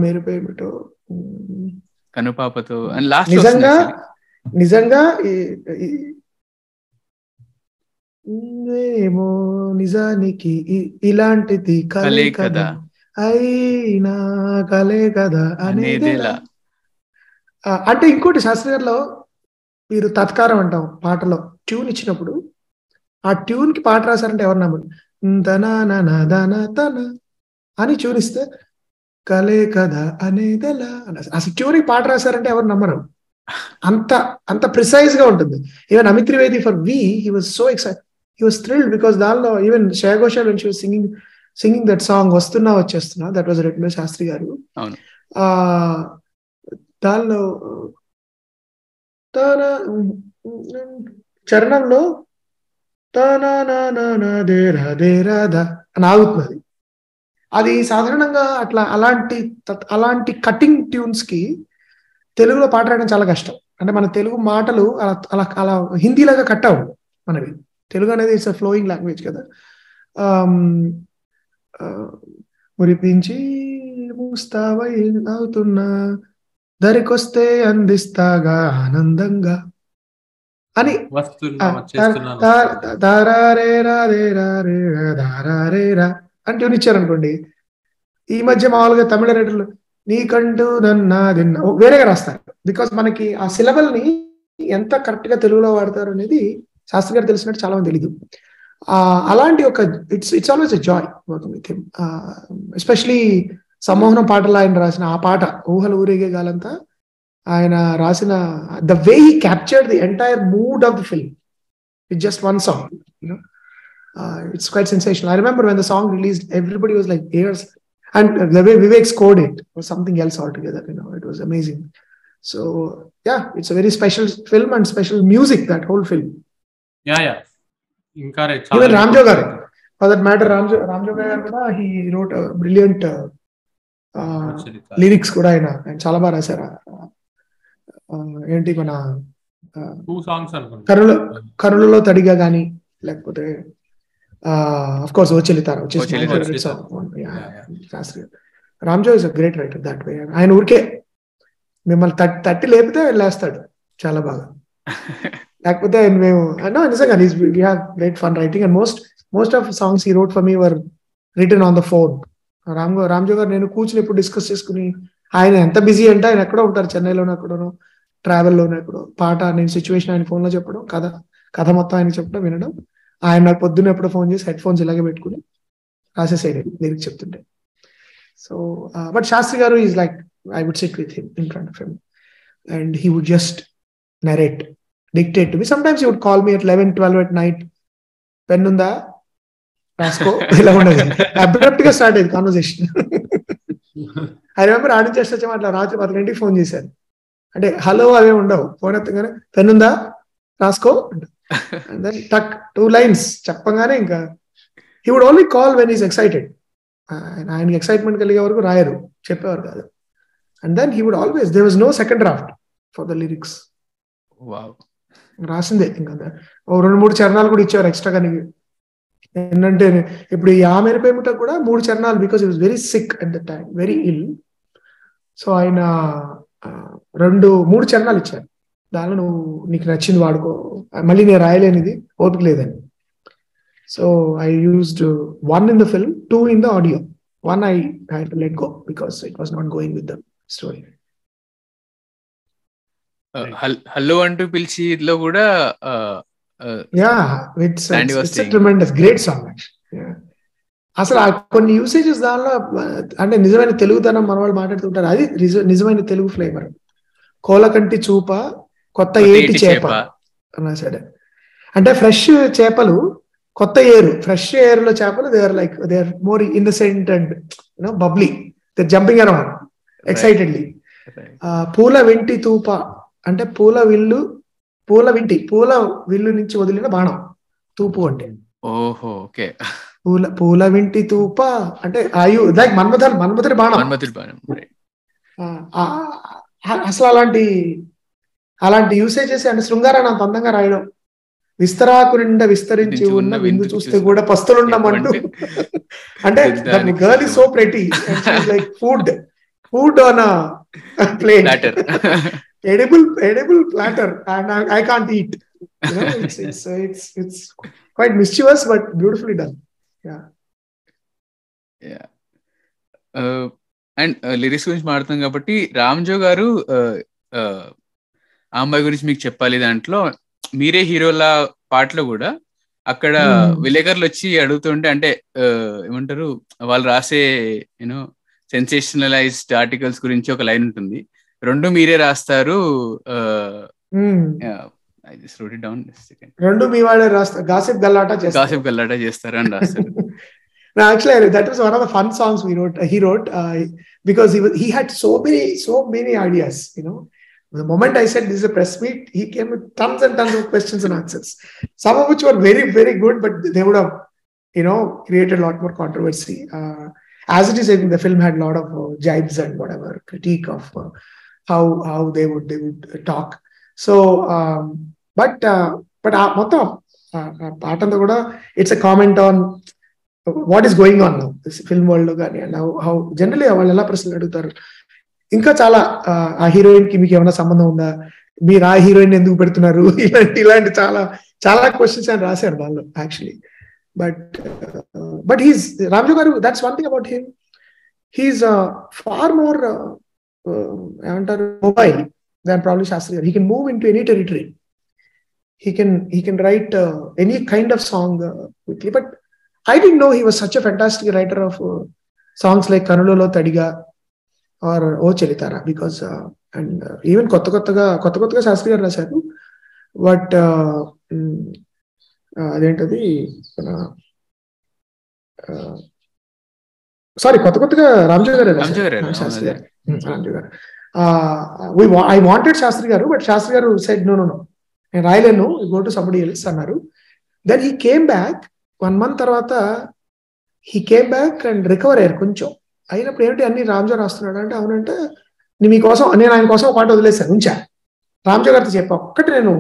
మెరుపేమిటో కనుపాపతో అండ్ లాస్ట్ నిజంగా నిజంగా ఏమో నిజానికి ఇలాంటిది కలే కదా. అయినా కలే కదా అనేదేలా. అంటే ఇంకోటి శాస్త్రి గారిలో మీరు తత్కారం అంటాం పాటలో ట్యూన్ ఇచ్చినప్పుడు. ఆ ట్యూన్కి పాట రాశారంటే ఎవరు నమ్మరు? దనా దన తన అని ట్యూన్ ఇస్తే కలే కదా అనేదెలా. అసలు ట్యూన్కి పాట రాశారంటే ఎవరు నమ్మరు? అంత అంత ప్రిసైజ్గా ఉంటుంది. Even Amit Trivedi for we he was so excite he was thrilled because దానిలో even Shreya Ghoshal when she singing singing that song వస్తున్నా వచ్చేస్తున్నా దట్ వాజ్ రిటన్ శాస్త్రి గారు. దానిలో తన చరణంలో అని ఆగుతున్నది అది. సాధారణంగా అట్లా అలాంటి అలాంటి కటింగ్ ట్యూన్స్కి తెలుగులో పాట రాయడం చాలా కష్టం. అంటే మన తెలుగు మాటలు అలా అలా అలా హిందీలాగా కట్ అవ్వవు మనవి. తెలుగు అనేది ఇట్స్ అ ఫ్లోయింగ్ లాంగ్వేజ్ కదా. మురిపించి ముస్తావై అవుతున్నా దరికొస్తే అందిస్తాగా ఆనందంగా. అని అని ట్యూన్ ఇచ్చారనుకోండి ఈ మధ్య మామూలుగా తమిళ రైటర్లు నీకంటూ నన్నా దిన్న వేరేగా రాస్తారు. బికాస్ మనకి ఆ సిలబల్ని ఎంత కరెక్ట్గా తెలుగులో వాడతారు అనేది శాస్త్రి గారు తెలిసినట్టు చాలా మంది తెలీదు అలాంటి ఒక it's it's always a joy working with him especially Sammohanam పాటలు ఆయన రాసిన ఆ పాట ఊహలు ఊరేగే గాలంతా ఆయన రాసిన the way he captured the entire mood of the film with just one song it's quite sensation I remember when the song release everybody was like years and the way Vivek scored it something else all together you know it was amazing so yeah it's very special film and special music that whole film yeah yeah ఇంకా even Ramjo garu. For that matter Ramjo Ramjo garu కూడా he wrote brilliant lyrics కూడా ఆయన. ఆయన చాలా బాగా రాశారు. ఏంటి మన కరుణ కరుణలో తడిగా గాని లేకపోతే of course చెల్లితార Shastri Ramjo is a great writer that way ఆయన ఊరికే మిమ్మల్ని తట్టి తట్టి లేపితే వెళ్ళేస్తాడు చాలా బాగా. లేకపోతే ఆయన మేము నిజంగా we have great fun writing and most most of songs he wrote for me were written on the phone Ram Ramjo garu నేను కూర్చుని ఇప్పుడు డిస్కస్ చేసుకుని ఆయన ఎంత బిజీ అంటే ఆయన ఎక్కడో ఉంటారు చెన్నైలోనే ఎక్కడోనో ట్రావెల్లోనో ఎక్కడో పాట నేను సిచ్యువేషన్ ఆయన ఫోన్లో చెప్పడం కథ కథ మొత్తం ఆయన చెప్పడం వినడం. ఆయన నాకు పొద్దున్న ఎప్పుడో ఫోన్ చేసి హెడ్ ఫోన్స్ ఇలాగే పెట్టుకుని రాసేసేయండి లిరిక్స్ చెప్తుంటే. So but Shastri garu is like I would sit with him in front of him and he would just narrate dictate to me sometimes you would call me at eleven twelve at night pen ఉందా? రాసుకో ఇలా ఉండదు. అబ్రప్ట్గా start అయింది conversation I remember ఆడి చేస్తే వచ్చాము అట్లా రాత్రి పదకొండింటికి ఫోన్ చేశాను అంటే హలో అవే ఉండవు. ఫోన్ ఎత్తగానే పెన్ ఉందా? రాసుకో దెన్ టక్ టూ లైన్స్ చెప్పగానే ఇంకా. He would only call when is excited ఆయనకి ఎక్సైట్మెంట్ కలిగే వరకు రాయరు. చెప్పేవారు కాదు. And then he would always they was no second draft for the lyrics wow రాసిందే ఇంకా ఓ రెండు మూడు చరణాలు కూడా ఇచ్చారు ఎక్స్ట్రాగా నీకు. ఏంటంటే ఇప్పుడు ఈ ఆమె పేమిట కూడా మూడు చరణాలు because it very sick at the time very ill so ఆయన రెండు మూడు చరణాలు ఇచ్చారు. దానిలో నువ్వు నీకు నచ్చింది వాడుకో. మళ్ళీ నేను రాయలేనిది ఓపిక లేదని. So I used one in the film two in the audio one I I let go because it was not going with the story hello అంటూ పిలిచి లో కూడా yeah it's tremendous great song అసలు ఆ కొన్ని యూసేజెస్ దానిలో అంటే నిజమైన తెలుగుతనం మన వాళ్ళు మాట్లాడుతుంటారు. అది నిజ- నిజమైన తెలుగు ఫ్లేవర్ కోలకంటి చూప కొత్త ఏటి చేప. అన్నా సరే. అంటే ఫ్రెష్ చేపలు కొత్త ఏరు ఫ్రెష్ ఏరులో చేపలు they are like they are more innocent and you know bubbly they jumping around excitedly పూల వింటి తూప అంటే పూల విల్లు పూల వింటి పూల విల్లు నుంచి వదిలిన బాణం తూపు అంటే. ఓహో ఓకే. పూల పూల వింటి తూప అంటే ఆయు లైక్ మన్మథన్ మన్మథుడి బాణం. మన్మథుడి బాణం అసలు అలాంటి అలాంటి యూసేజెస్ అంటే శృంగారాన్ని అంత అందంగా రాయడం. విస్తరాకు నిండా విస్తరించి ఉన్న విందు చూస్తే కూడా పస్తులుండమంటూ అంటే దానికి girl is so pretty like food food on plate. Edible edible platter and I, I can't eat. You know, it's it's uh, it's it's quite mischievous but beautifully done. And lyrics గురించి మాట్లాడుతాం కాబట్టి రామ్జో గారు uh, uh, ఆ అమ్మాయి గురించి మీకు చెప్పాలి దాంట్లో మీరే హీరోల పాటలో కూడా అక్కడ Hmm. విలేకరులు వచ్చి అడుగుతుంటే అంటే uh, ఏమంటారు వాళ్ళు రాసే యూనో సెన్సేషనలైజ్డ్ ఆర్టికల్స్ గురించి ఒక లైన్ ఉంటుంది రెండు మీరే రాస్తారు Hmm. I just wrote it down second రెండు మీ వాళ్ళే రాస్తా గాసిప్ గల్లాట చేస్తారు కాసేపు గల్లాట చేస్తారు అని రాస్తారు No, actually, that was one of the fun songs we wrote. He wrote uh, because he was, he had so many so many ideas. You know, the moment I said this is a press meet, he came with tons and tons of questions and answers. Some of which were very very good, but they would have, you know, created a lot more controversy. Uh, as it is, I think the film had a lot of uh, jibes and whatever critique of uh, how how they would they would uh, talk. So, um, but uh, but uh, మొత్తం పాట అంతా కూడా it's a comment on what is going on now film వరల్డ్లో కానీ and how generally వాళ్ళు ఎలా ప్రశ్నలు అడుగుతారు. ఇంకా చాలా ఆ, హీరోయిన్కి మీకు ఏమైనా సంబంధం ఉందా? మీరు ఆ హీరోయిన్ ఎందుకు పెడుతున్నారు? ఇలాంటి ఇలాంటి చాలా చాలా క్వశ్చన్స్ ఆయన రాశారు దానిలో actually but but he's Ramju garu that's one thing about him he's far more ఏమంటారు mobile than probably Shastri garu he can move into any territory he can he can write uh, any kind of song uh, quickly but i didn't know he was such a fantastic writer of uh, songs like kanulolo tadiga or o chalitara because uh, and uh, even కొత్త కొత్తగా కొత్త కొత్తగా శాస్త్రి గారు రాశారు but అదేంటది sorry కొత్త కొత్తగా రామ్జో గారు శాస్త్రి గారు రామ్జో గారు. ఐ వాంటెడ్ శాస్త్రి గారు బట్ శాస్త్రి గారు సెడ్ నో నో నో నేను రాయలేను. గో టు సంబడి ఎల్స్ అన్నారు. Then he came back one month తర్వాత he came back and recover అయ్యారు కొంచెం. అయినప్పుడు ఏమిటి అన్ని రామ్జో రాస్తున్నాడు అంటే అవునంటే నేను మీకోసం నేను ఆయన కోసం ఒక పాట వదిలేశాను. ఉంచా. రామ్జో గారితో చెప్పా. ఒక్కటి నేను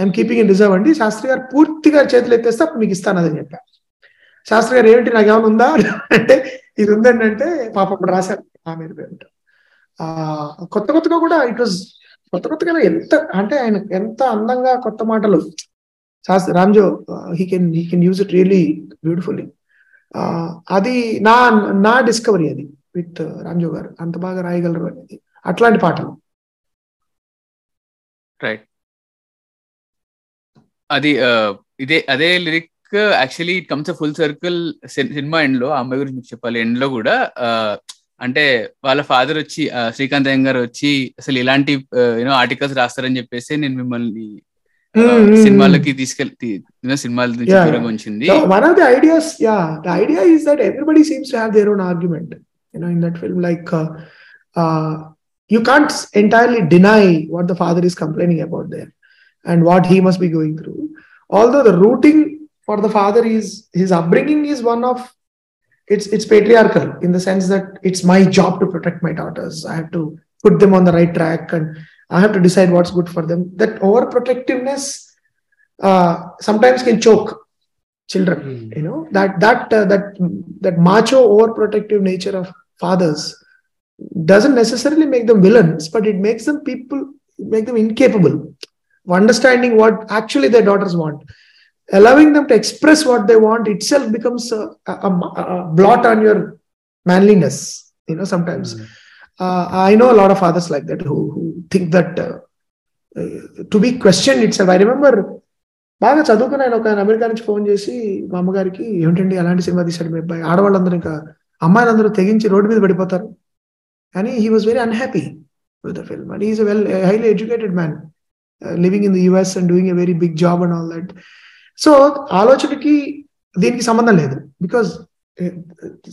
ఐఎమ్ కీపింగ్ ఇన్ రిజర్వ్ అండి. శాస్త్రి గారు పూర్తిగా చేతులు ఎత్తేస్తే అప్పుడు మీకు ఇస్తాను అదని చెప్పా. శాస్త్రి గారు ఏమిటి నాకు ఏమైనా ఉందా? అంటే ఇది ఉందండి అంటే పాప అప్పుడు రాశారు ఆమె మీద పేరు ఆ కొత్త కొత్తగా కూడా ఇట్ వాజ్ కొత్త కొత్తగా ఎంత అంటే ఆయన ఎంత అందంగా కొత్త మాటలు Shastri Ramjo he can he can use it really beautifully అది నా నా డిస్కవరీ అది విత్ రామ్జో గారు. అంత బాగా రాయగలరు అనేది. అట్లాంటి పాటలు. రైట్ అది ఇదే అదే lyric actually it comes full circle cinema ఎండ్లో ఆ అమ్మాయి గురించి మీకు చెప్పాలి. ఎండ్లో కూడా అంటే వాళ్ళ ఫాదర్ వచ్చి శ్రీకాంత్ అయ్యం వచ్చి అసలు ఇలాంటి యూనో ఆర్టికల్స్ రాస్తారని చెప్పేసి నేను మిమ్మల్ని సినిమాలకి తీసుకెళ్తి సినిమాల ఉంచింది. One of the ideas yeah the idea is that everybody seems to have their own argument you know in that film like you can't entirely deny what the father through rooting Although the rooting for the father is his upbringing is one of it's it's patriarchal in the sense that it's my job to protect my daughters. I have to put them on the right track and I have to decide what's good for them. That overprotectiveness uh, sometimes can choke children you know that that uh, that that macho overprotective nature of fathers doesn't necessarily make them villains but it makes them people make them incapable of understanding what actually their daughters want allowing them to express what they want itself becomes a, a, a blot on your manliness you know sometimes uh, i know a lot of fathers like that who, who think that uh, uh, to be questioned itself i remember బాగా చదువుకుని ఆయన ఒక America నుంచి phone చేసి మా అమ్మగారికి ఏమిటండి అలాంటి సినిమా తీశాడు మీ అబ్బాయి ఆడవాళ్ళందరూ ఇంకా అమ్మాయిలందరూ తెగించి రోడ్డు మీద పడిపోతారు అని he was very unhappy with the film and is well highly educated man living in the US and doing a very big job and all that so ఆలోచనకి దీనికి సంబంధం లేదు because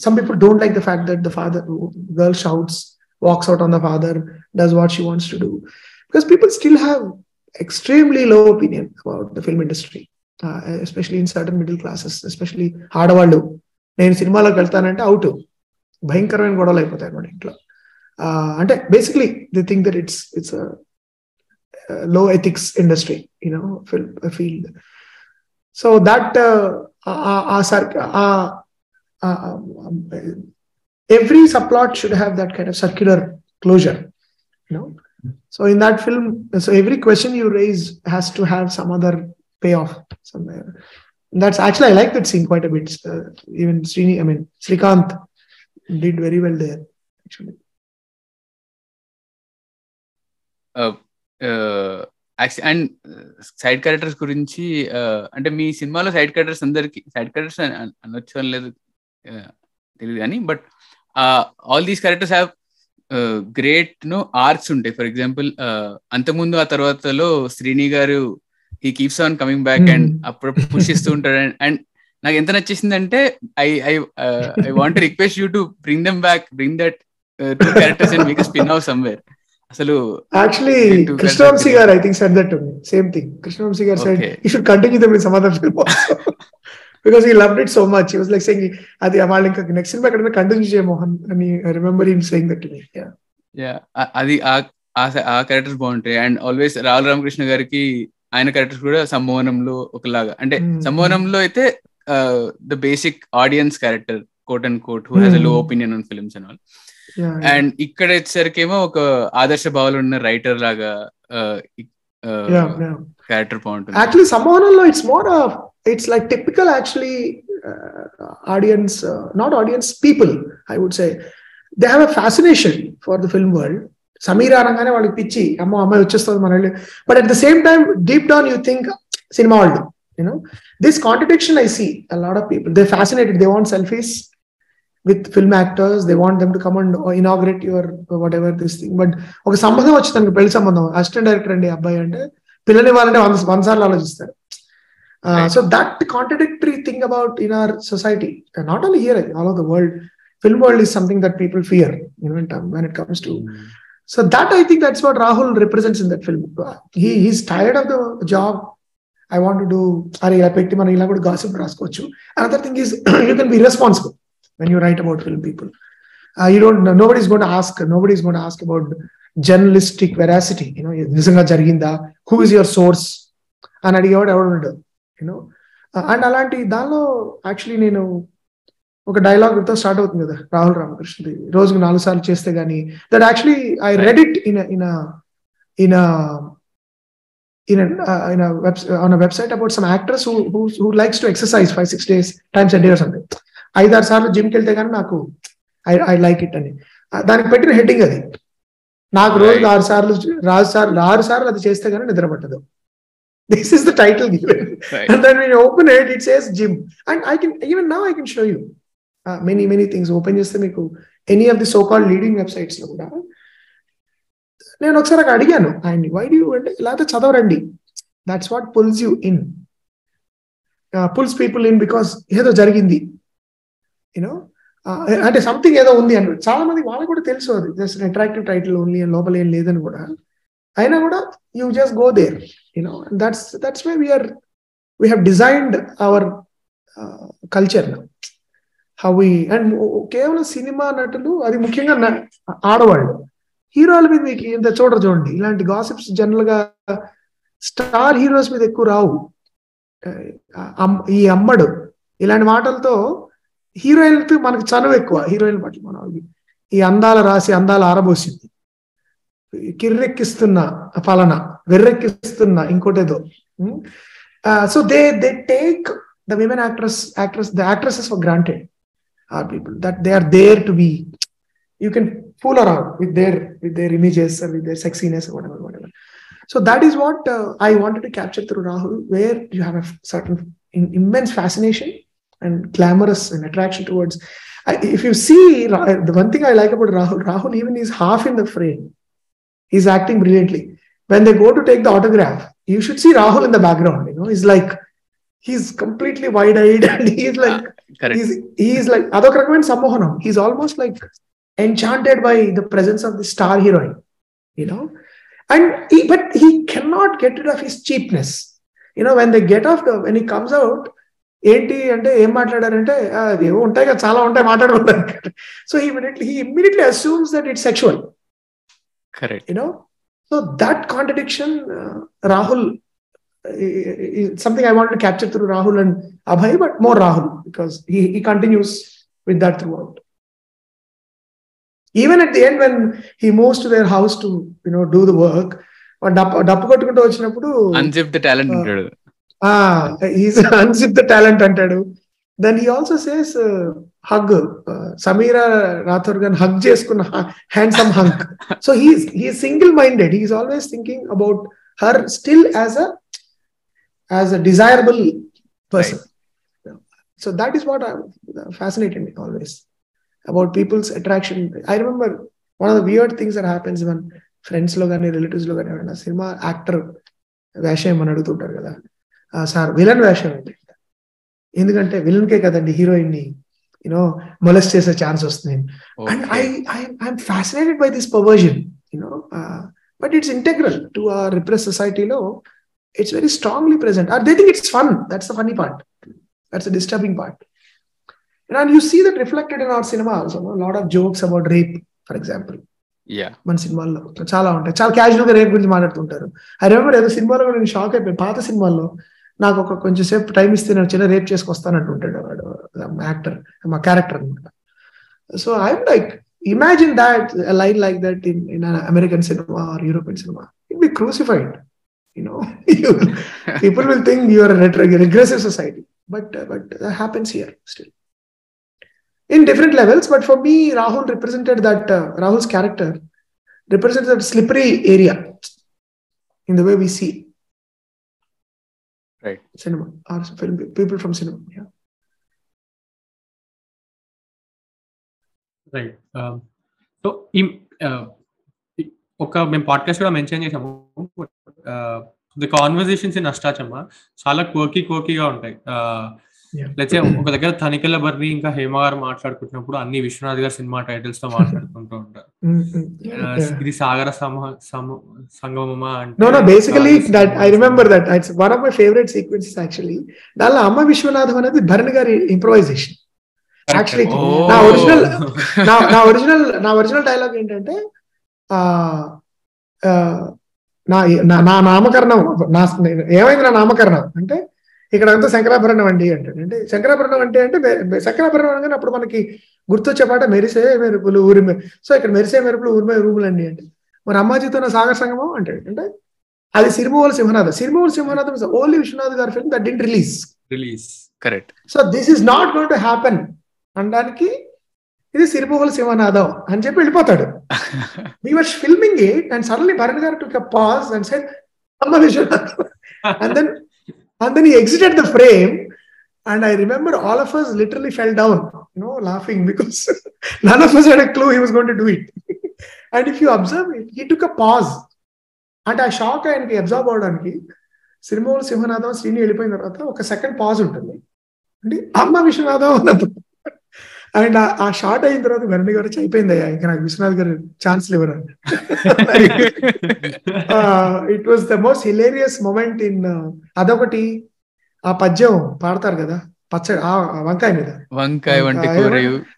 some people don't like the fact that the father girl shouts walks out on the father does what she wants to do because people still have extremely low opinion about the film industry, uh, especially in certain middle classes, especially ఆడవాళ్ళు నేను సినిమాలోకి వెళ్తానంటే out భయంకరమైన గొడవలు అయిపోతాయి అనమాట ఇంట్లో అంటే basically the think that it's it's low ethics industry you know so that uh, uh, uh, uh, every subplot should have that kind of circular closure. You know? So in that film, so every question you raise has to have some other payoff somewhere. And that's actually I like that scene quite a bit. Uh, even Srini, I mean Srikanth, did very well there actually. Uh, uh, and side characters గురించి అంటే మీ సినిమాలో side characters అందరికి side characters అనొచ్చు అని లేదు తెలియదు కానీ but all these characters have గ్రేట్ను arts ఉంటాయి. ఫర్ ఎగ్జాంపుల్ అంతకుముందు ఆ తర్వాతలో Srini garu he keeps on coming back and అప్పుడప్పుడు పుష్ ఇస్తూ ఉంటాడు. అండ్ నాకు ఎంత నచ్చేసింది అంటే I I I want request you to bring them back bring that two characters and make spin off somewhere అసలు actually Krishna Vamsi garu I think said that to me same thing Krishna Vamsi garu said you should continue them in some other film because he loved it so much was like saying అది వాళ్ళు ఇంకా next సినిమా ఎక్కడ continue చేయమోహన్ అని I remember him saying that to me yeah అది ఆ characters బాగుంటాయి. అండ్ ఆల్వేస్ రాహుల్ రామకృష్ణ గారికి ఆయన క్యారెక్టర్స్ కూడా సంమోహనంలో ఒకలాగా. అంటే సంమోహనంలో అయితే the basic audiences character quote and quote who has low opinion on films and all and ఇక్కడ వచ్చేసరికేమో ఒక ఆదర్శ భావాలు ఉన్న రైటర్ లాగా క్యారెక్టర్ బాగుంటుంది. Actually సంమోహనంలో it's more it's like typical actually uh, audience uh, not audience people i would say. They have a fascination for the film world. Sameera అనగానే వాళ్ళకి పిచ్చి అమ్మో అమ్మాయి వచ్చేస్తుంది మన but at the same time deep down you think cinema వాళ్ళు you know this contradiction I see a lot of people they fascinated they want selfies with film actors they want them to come and inaugurate your whatever this thing but ఒక సంబంధం వచ్చింది పెళ్ళి సంబంధం assistant director అండి అబ్బాయి అంటే పిల్లని ఇవ్వాలంటే వంద వంద సార్లు ఆలోచిస్తారు Uh, so that contradictory thing about in our society, uh, not only here, all over the world, film world is something that people fear, you know, in term, when it comes to. Mm. So that I think that's what Rahul represents in that film. He he's tired of the job. I want to do. Are I picked him and gossip raskochu. When you write about film people. Uh, you don't. Nobody's going to ask. Nobody's going to ask about journalistic veracity. You know, నిజంగా జరిగిందా who is your source అని అడిగేవాడు ఎవడు ఉండడు you know and అలాంటి దానిలో actually నేను ఒక డైలాగ్తో స్టార్ట్ అవుతుంది కదా రాహుల్ రామకృష్ణది రోజుకు నాలుగు సార్లు చేస్తే గానీ that actually I read it in in in in a, uh, in a web, on a website about some actress who, who who likes to exercise five six days times a day or something ఐదారు సార్లు జిమ్కి వెళ్తే కానీ నాకు I I like it అని. దానికి పెట్టిన heading అది. నాకు రోజు ఆరు సార్లు రాజు సార్లు ఆరు సార్లు అది చేస్తే కానీ నిద్ర పట్టదు. This is the title given. Right. and then when you open it it says gym. And i can even now i can show you. uh, many many things. Open చేస్తే మీకు any of the so called leading వెబ్సైట్స్లో కూడా. నేను ఒకసారి అక్కడ అడిగాను. ఆయన్ని why do అంటే లేకపోతే చదవరండి. That's what pulls you in pulls people in because ఏదో జరిగింది. యూనో అంటే సంథింగ్ ఏదో ఉంది అని. చాలా మంది వాళ్ళకి కూడా తెలుసు అది. జస్ట్ అట్రాక్టివ్ టైటిల్ ఓన్లీ లోపల ఏం లేదని కూడా. అయినా కూడా you just go there you know that's that's why we're we have designed our culture how we and కేవలం సినిమా నటులు అది ముఖ్యంగా ఆడవాళ్ళు. హీరోల మీద మీకు ఇంత చూడరు చూడండి. ఇలాంటి గాసిప్స్ జనరల్గా స్టార్ హీరోస్ మీద ఎక్కువ రావు. ఈ అమ్మడు. ఇలాంటి మాటలతో హీరోయిన్తో మనకు చనువు ఎక్కువ హీరోయిన్ పట్ల మనం ఈ అందాల రాసి అందాల ఆరబోసింది. కిర్రెక్కిస్తున్న ఫలన వెర్రెక్కిస్తున్న ఇంకోటేదో. So they they take the women actress actress the actresses for granted are people that they are there to be you can fool around with their with their images with their sexiness whatever whatever. So that is what uh, I wanted to capture through Rahul, where you have a certain in, immense fascination and glamorous and attraction towards. If you see, the one thing I like about Rahul, Rahul even is half in the frame. He's acting brilliantly. When they go to take the autograph, you should see Rahul in the background. You know, he's like he's completely wide-eyed and he's like ah, he's he's like adoka sammohanam he's almost like enchanted by the presence of the star heroine you know and he, but he cannot get rid of his cheapness you know when they get off the when he comes out ఏంటి అంటే ఏం మాట్లాడారంటే "ఆ, అది ఏవో ఉంటాయి కదా చాలా ఉంటాయి మాట్లాడుకుంటారు so immediately he immediately assumes that it's sexual correct uh, uh, is something i wanted to capture through rahul and abhay but more rahul because he, he continues with that throughout even at the end when he moves to their house to you know do the work వాడు డప్పు డప్పు కొట్టుకుంటూ వచ్చినప్పుడు unzip the talent Uh, ఉంటాడు he's unzip the talent అంటాడు. Then he also says hug Sameera Rathore గారిని hug చేసుకున్న handsome hunk so he's he single minded he's always thinking about her still as a as a desirable person so that is what fascinated me always about people's attraction I remember one of the weird things that happens one ఫ్రెండ్స్లో కానీ రిలేటివ్స్లో కానీ ఎవరైనా cinema actor వేషం అని అడుగుతుంటారు కదా sir villain వేషం ఏంటి? ఎందుకంటే విలన్ కే కదండి హీరోయిన్ని యూనో మొలెస్ట్ చేసే ఛాన్స్ వస్తుంది. And I I'm fascinated by this perversion you know but it's integral to a repress సొసైటీలో it's very strongly present or they think it's fun that's the funny part that's the disturbing part and you see that reflected in our cinema also lot of jokes about rape for example yeah మన సినిమాల్లో చాలా ఉంటాయి. చాలా క్యాజువల్గా rape గురించి మాట్లాడుతుంటారు. I remember ఏదో సినిమాలో కూడా నేను షాక్ అయిపోయి పాత సినిమాల్లో నాకు ఒక కొంచెం సేపు టైం ఇస్తే నేను చిన్న రేప్ చేసుకొస్తానంటుంటాడు వాడు యాక్టర్ మా క్యారెక్టర్ అనమాట so I'm like imagine that line like that in in American cinema or European cinema it be crucified you know people will think you are a retro- regressive society but uh, but that happens here still in different levels but for me rahul represented that uh, rahul's character represents that slippery area in the way we see Right. cinema or film people from cinema yeah right so ఈ uh, ఈ- ఒక మేము podcast కూడా mention చేసాము the conversations in Ashta Chamma చాలా కోకి కోకిగా ఉంటాయి Yeah. లేచే ఒక దగ్గర తనికెళ్ళ బర్రి ఇంకా హేమ గారు మాట్లాడుకుంటున్నప్పుడు అన్ని విశ్వనాథ్ గారి సినిమా టైటిల్స్తో మాట్లాడుకుంటూ ఉంటారు Mm, mm, Uh. ఇది సాగర సంగమమా అంటే that I సంగమమా. remember that. It's one of my favorite sequences actually. దానిలో అమ్మ విశ్వనాథం అనేది భరణ్ గారి ఇంప్రొవైజేషన్ Actually, Oh. నా ఒరిజినల్ నా ఒరిజినల్ నా ఒరిజినల్ డైలాగ్ ఏంటంటే నా నా నామకరణం నా ఏమైంది నా నామకరణం అంటే ఇక్కడ అంతా శంకరాభరణం అండి అంటాడు. అంటే శంకరాభరణం అంటే అంటే శంకరాభరణం అనగానే అప్పుడు మనకి గుర్తొచ్చే పాట మెరిసే మెరుపులు ఊరి మె- సో ఇక్కడ మెరిసే మెరుపులు ఊరిమే రూములు అండి అంటే. మరి అమ్మాజీతో నా సాగర్ సంగమం అంటాడు. అంటే అది సిరిమూల సింహనాథ. సిరిమూల సింహనాథం ఇస్ ఓన్లీ విశ్వనాథ్ గారి film that didn't release release correct so this is not going to happen అనడానికి ఇది సిరిమూల సింహనాథం అని చెప్పి వెళ్ళిపోతాడు. We were filming it and suddenly Bharat Garu took a pause and said, Amma Vishwanath. and then and then he exited the frame. And I remember all of us literally fell down, you know, laughing because none of us had a clue he was going to do it. and if you observe it, he took a pause. అంటే ఆ shock ఆయనకి observe అవడానికి సిరిమూల సింహనాథం శ్రీని వెళ్ళిపోయిన తర్వాత ఒక second pause ఉంటుంది అంటే అమ్మ విశ్వనాథం అన్నప్పుడు అండ్ ఆ షార్ట్ అయిన తర్వాత వెరణి గారు అయిపోయింది అయ్యా ఇంకా నాకు విశ్వనాథ్ గారు ఛాన్స్ ఇవ్వరు it was the most hilarious moment in అదొకటి ఆ పద్యం పాడతారు కదా పచ్చడి ఆ ఆ వంకాయ మీద. వంకాయ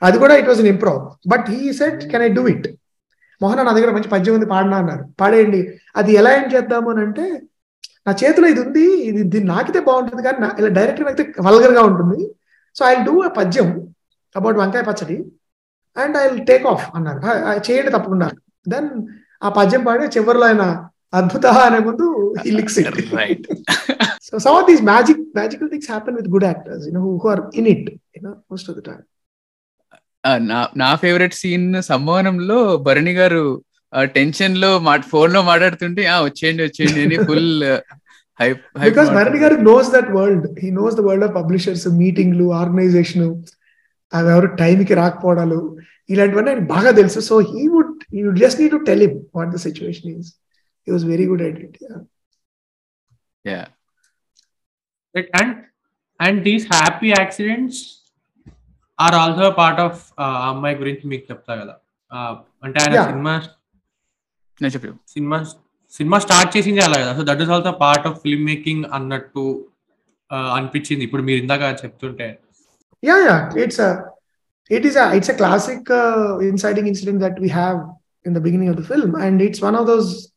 అది కూడా it was in improv but he said can I do it Mohan నా దగ్గర మంచి పద్యం ఉంది పాడినా అన్నారు. పాడేయండి. అది ఎలా ఏం చేద్దాము అని అంటే నా చేతిలో ఇది ఉంది ఇది దీన్ని నాకితే బాగుంటుంది కానీ ఇలా డైరెక్ట్ నాకితే వల్గర్గా ఉంటుంది. So I do a padyam. About vankaya pachadi and I take off అన్నారు. "ఆ, ఆ, చేయండి తప్పకుండా. దెన్ ఆ పద్యం పాడి చివరిలో ఆయన అద్భుత అనే ముందు ఈ licks right so some of these magic magical things happen with good actors you know who are in it most of the time నా నా ఫేవరెట్ సీన్ సంభవనంలో భరణి గారు టెన్షన్లో మా ఫోన్లో మాట్లాడుతుంటే ఆ వచ్చేయండి వచ్చేయండి అని ఫుల్ హైప్ బికాస్ భరణి గారు knows that world he knows the world of publishers మీటింగ్లు ఆర్గనైజేషన్ అవి ఎవరు టైంకి రాకపోవడాలు ఇలాంటివన్నీ ఆయన బాగా తెలుసు. So he would you just need to tell him what the situation is he was very good at it yeah Right, and and these happy accidents are also a part of uh, అమ్మాయి గురించి మీకు చెప్తా కదా. Uh, అంటే ఆయన. Cinema నేను చెప్పు. Cinema సినిమా start చేసింది అలా కదా. So that is also part of film making అన్నట్టు uh, అనిపించింది. ఇప్పుడు మీరు ఇందాక చెప్తుంటే Yeah, yeah. It's a it is a it's a classic uh, inciting incident that we have in the beginning of the film, and it's one of those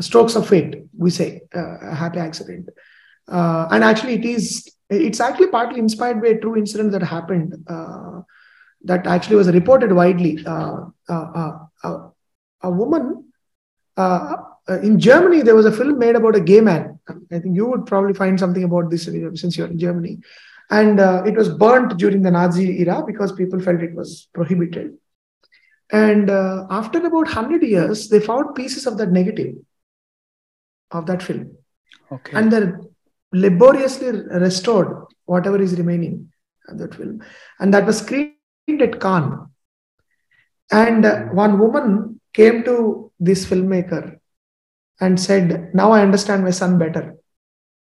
strokes of fate. We say uh, a happy accident, uh, and actually it is it's actually partly inspired by a true incident that happened uh, that actually was reported widely. Uh, uh, a woman in Germany, there was a film made about a gay man. I think you would probably find something about this since you're in Germany and uh, it was burnt during the Nazi era because people felt it was prohibited. And uh, after about 100 years, they found pieces of that negative of that film okay and they laboriously restored whatever is remaining of that film. And that was screened at Cannes. And uh, one woman came to this filmmaker and said, Now I understand my son better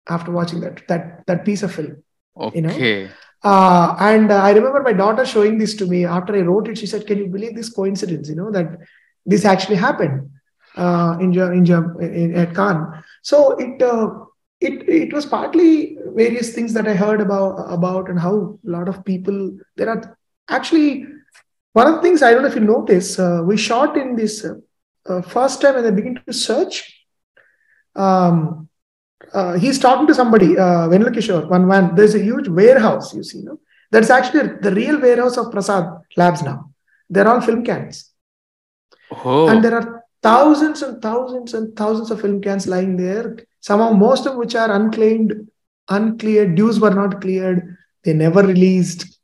after watching that, that, that piece of film. Okay Uh, and uh, I remember my daughter showing this to me after I wrote it. She said, "Can you believe this coincidence? You know that this actually happened uh, in, in, in at Cannes." So it uh, it it was partly various things that I heard about about and how a lot of people there are actually one of the things I don't know if you notice. Uh, we shot in this uh, uh, first time when I begin to search. Um, uh, he's talking to somebody, uh, Venla Kishore, one man. There's a huge warehouse, you see, no? That's actually the real warehouse of Prasad Labs now. They're all film cans. Oh And there are thousands and thousands and thousands of film cans lying there. Some of most of which are unclaimed, uncleared, dues were not cleared, they never released,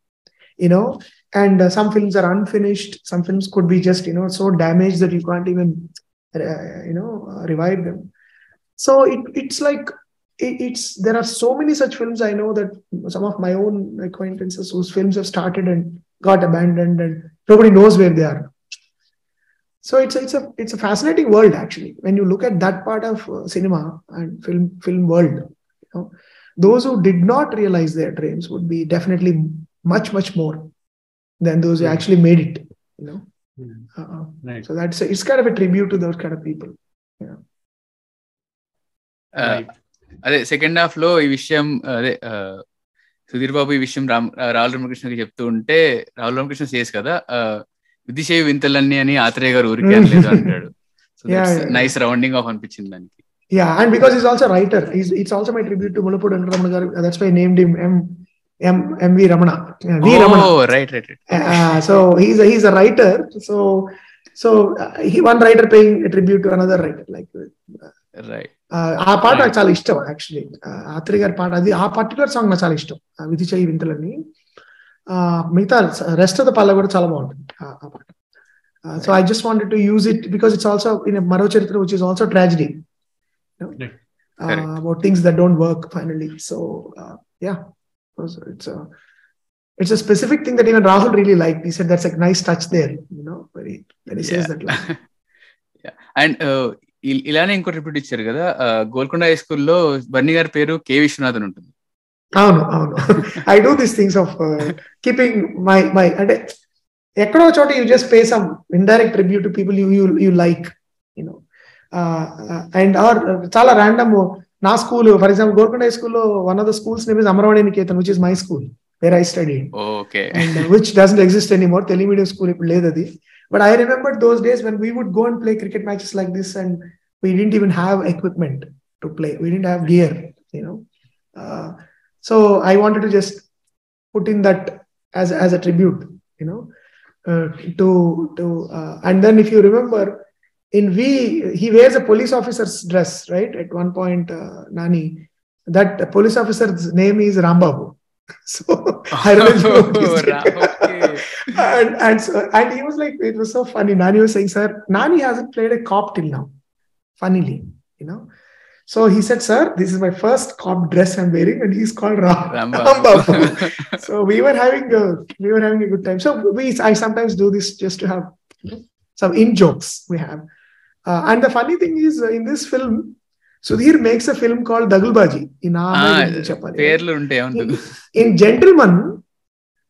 you know. And uh, some films are unfinished. Some films could be just, you know, so damaged that you can't even, uh, you know, uh, revive them. So it, it's like it, it's there are so many such films I know that some of my own acquaintances whose films have started and got abandoned and nobody knows where they are. So it's it's a it's a fascinating world actually when you look at that part of uh, cinema and film film world. You know, those who did not realize their dreams would be definitely much much more than those who Hmm. actually made it. You know, uh, Right. so that's it's kind of a tribute to those kind of people. అదే second హాఫ్లో ఈ విషయం అదే సుధీర్ బాబు ఈ విషయం రామ్ రాహుల్ రామకృష్ణకి చెప్తూ ఉంటే రాహుల్ రామకృష్ణ చేసి కదా ఆ, విధిశేవి వింతలన్నీ అని ఆత్రేయ గారు ఊరికే అనలేదు అంటాడు. నైస్ రౌండింగ్ ఆఫ్ అనిపించింది దానికి Yeah, and because he's also a writer, he's it's also my tribute to Mulapur and Ramana garu. That's why I named him M M M V Ramana. Uh, v Ramana. Right right Uh, so he's a, he's a writer. So so uh, he one writer paying a tribute to another writer. Like right uh, ఆ పాట నాకు చాలా ఇష్టం actually Atri gari పాట అది ఆ particular song నాకు చాలా ఇష్టం విధి చేయి వింతలని Uh, మిగతా రెస్ట్ ఆఫ్ ద పాల కూడా చాలా బాగుంటుంది ఆ- పాట so I just wanted to use it because it's also in Maro Charitra which is also tragedy Right. Correct. about things that don't work finally so uh, yeah So it's a it's a specific thing that even Rahul really liked. He said that's a nice touch there, you know, when he when he says Yeah. that line. And ఇలానే ఇంకో repeat ఇచ్చారు కదా Golconda high స్కూల్లో బన్నీ గారి పేరు కే విశ్వనాథన్ ఉంటుంది. అవును అవును. I do these things of keeping my my అంటే ఎక్కడో చోట you just pay some indirect review to people you you you like you know and or చాలా ర్యాండమ్ నా school for example Golconda high స్కూల్లో one of the schools name is Amaravani Niketan which is my school where I study okay and uh, which doesn't exist anymore. Telling medium school ఇప్పుడు లేదు అది. But I remember those days when we would go and play cricket matches like this and we didn't even have equipment to play. We didn't have gear, you know. Uh, so I wanted to just put in that as as a tribute, you know, uh, to to uh, and then if you remember in V he wears a police officer's dress, right? At one point, uh, Nani, that police officer's name is Rambabu. So I don't know and and so, and he was like, it was so funny. Nani was saying, sir, Nani hasn't played a cop till now. Funnily, you know. So he said, sir, this is my first cop dress I'm wearing, and he's called Ram- Ramba. so we were having a we were having a good time. So we I sometimes do this just to have some in jokes we have. Uh, and the funny thing is, uh, in this film, Sudhir makes a film called Dagulbaji in ah, in, in Gentleman,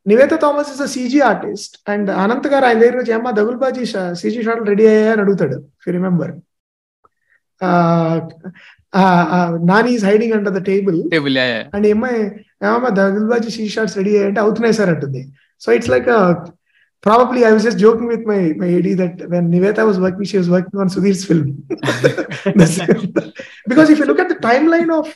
Nivetha Thomas is CG artist and Anant గారు ఆయన దగ్గర వచ్చి అమ్మ దగుల్బాజీ CG షాట్లు ready అయ్యాయా? అని అడుగుతాడు you remember Nani is hiding under the table and ఏమ్మాయి ఏమమ్మా దగుల్బాజీ సీ షాట్స్ రెడీ అయ్యాయంటే అవుతున్నాయి సార్ అంటుంది. So it's like probably I was just joking with my my AD that when Nivetha was working she was working on Sudheer's film because if you look at the time line of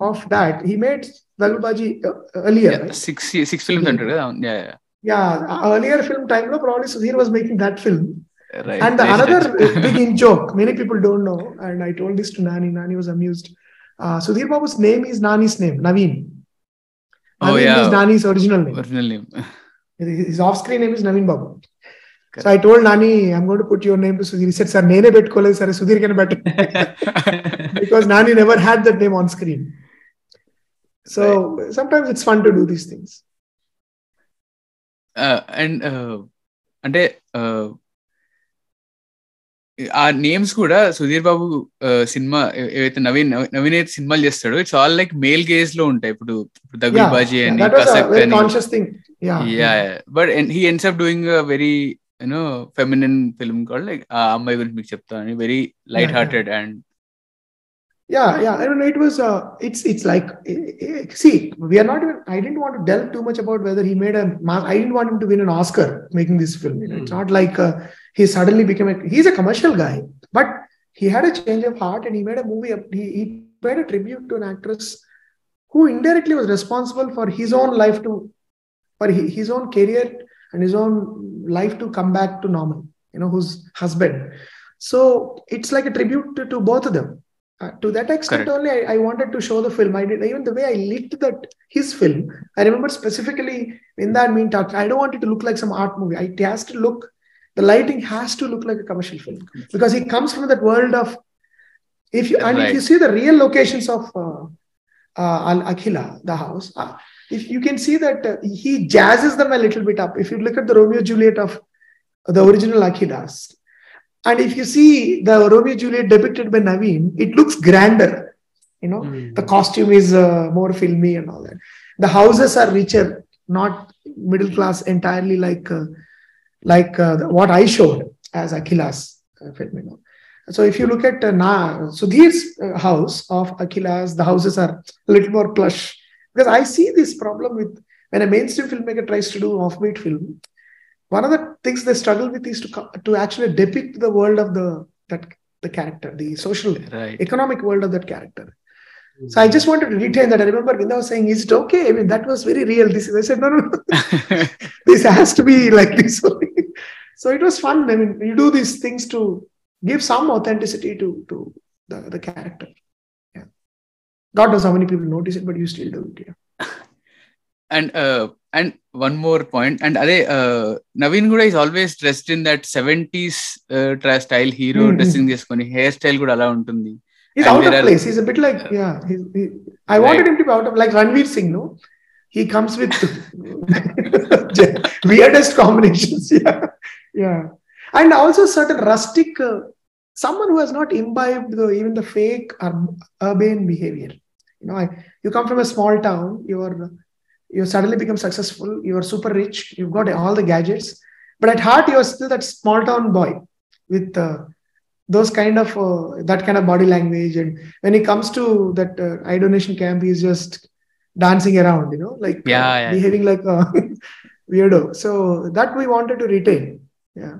of that he made Dalbaji uh, earlier. Six, six films mm-hmm. Yeah, yeah. Yeah, uh, earlier film time, no, probably Sudhir was making that film. And another uh, big in joke, many people don't know, and I told this to Nani. Nani was amused. Uh, Sudhir Babu's name is Nani's name, Naveen. Oh, Naveen is Nani's original name. Original name. His off-screen name is Naveen Babu. So I told Nani, I'm going to put your name to Sudhir. He said, Sir, nene bet kole, sir, Sudhir can bet. because Nani never had that name on screen. So sometimes it's fun to do these things. And అంటే uh, ఆ names కూడా సుధీర్ బాబు uh, cinema ఏవైతే నవీన్ నవీన్ అయితే సినిమాలు చేస్తాడో it's all like male గేజ్లో ఉంటాయి. ఇప్పుడు దగుల్బాజీ yeah, అని కసక్ very అని. conscious thing. Yeah. Yeah but he ends up doing very you know feminine film called like Aa Ammayi Gurinchi Meeku Cheptanu very light. Hearted and yeah yeah. i don't know it was uh, it's it's like eh, eh, see we are not even i didn't want to delve too much about whether he made a i didn't want him to win an oscar making this film you know, it's Hmm. not like uh, he suddenly became a he's a commercial guy but he had a change of heart and he made a movie he, he paid a tribute to an actress who indirectly was responsible for his own life to for his own career and his own life to come back to normal you know whose husband. So it's like a tribute to, to both of them uh, to that extent Correct. only I, I wanted to show the film i did even the way i lit that his film i remember specifically in that mean talk i don't want it to look like some art movie it has to look the lighting has to look like a commercial film because he comes from that world of if you and if you see the real locations of uh, uh, Al Akhila, the house, uh, if you can see that uh, he jazzes them a little bit up. If you look at the Romeo Juliet of the original Akhilas, and if you see the Romeo Juliet depicted by Naveen, it looks grander. You know, the costume is uh, more filmy and all that. The houses are richer, not middle class entirely like uh, like uh, what I showed as Akhilas uh, film. So if you look at uh, Na, Sudhir's uh, house of Akhilas, the houses are a little more plush. Because I see this problem with when a mainstream filmmaker tries to do offbeat film. One of the things they struggle with is to to actually depict the world of the that the character, the social right economic world of that character. So I hmm. just wanted to retain that. I remember Vinda was saying, "Is it okay?" I mean, that was very real. This is. I said, "No, no, no. this has to be like this." so it was fun. I mean, you do these things to give some authenticity to to the, the character. Yeah. God knows how many people notice it, but you still do it. Yeah. Uh, And and one more point and అదే నవీన్ కూడా is always dressed in that seventies style hero Mhm. Dressing చేసుకొని hair style కూడా అలా ఉంటుంది He's And out there of are- place. He's a bit like yeah. He, he, I wanted Right. him to be out of like Ranveer Singh. No, he comes with weirdest combinations. Yeah, yeah, and also certain rustic. Uh, someone who has not imbibed the, even the fake ur- urban behavior. You know, I, you come from a small town. You're you suddenly become successful. You are super rich. You've got all the gadgets, but at heart you are still that small town boy with. Uh, those kind of uh, that kind of body language and when he comes to that uh, eye donation camp he's just dancing around you know like uh, Yeah, yeah. behaving like a weirdo so that we wanted to retain yeah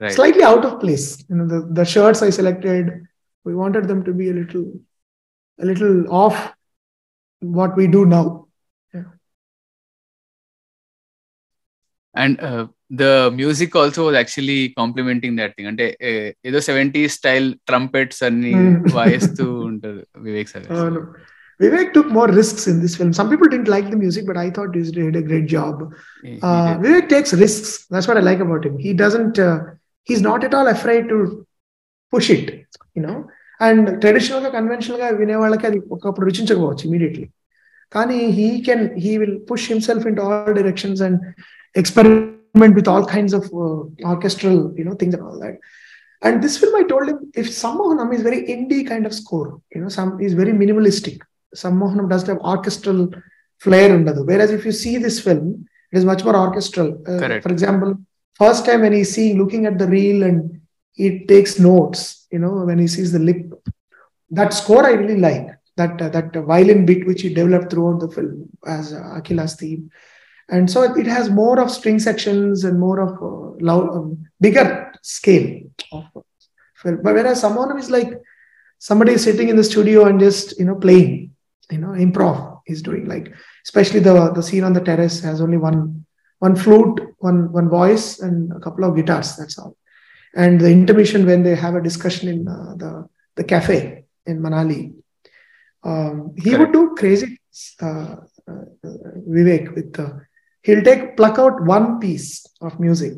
right slightly out of place you know the, the shirts i selected we wanted them to be a little a little off what we do now And the music also was actually complimenting that thing అంటే eh, ఏదో seventy style trumpets అన్ని Hmm. వాయిస్తూ ఉంటారు Vivek sir అవును Vivek took more risks in this film. Some people didn't like the music, but I thought he did a great job. He- he Uh, did. Vivek takes risks. That's what I like about him. He doesn't. Uh, he's not at all afraid to push it. You know. And traditional గా conventional గా వినే వాళ్ళకి అది ఒకప్పుడు రుచించకపోవచ్చు immediately కానీ he can he will push himself in all directions and experiment with all kinds of uh, orchestral, you know, things and all that. And this film, I told him, if Sammohanam is very indie kind of score, you know, some is very minimalistic. Sammohanam doesn't have orchestral flair under the. Whereas if you see this film, it is much more orchestral. Uh, for example, first time when he's seeing, looking at the reel and he takes notes, you know, when he sees the lip, that score I really like. That uh, that violin bit which he developed throughout the film as uh, theme and so it has more of string sections and more of uh, loud, um, bigger scale but whereas someone is like somebody is sitting in the studio and just you know playing you know improv is doing like especially the the scene on the terrace has only one one flute one one voice and a couple of guitars that's all and the intermission when they have a discussion in uh, the the cafe in Manali. Um, he would do crazy uh, uh, Vivek with uh, he'll take pluck out one piece of music.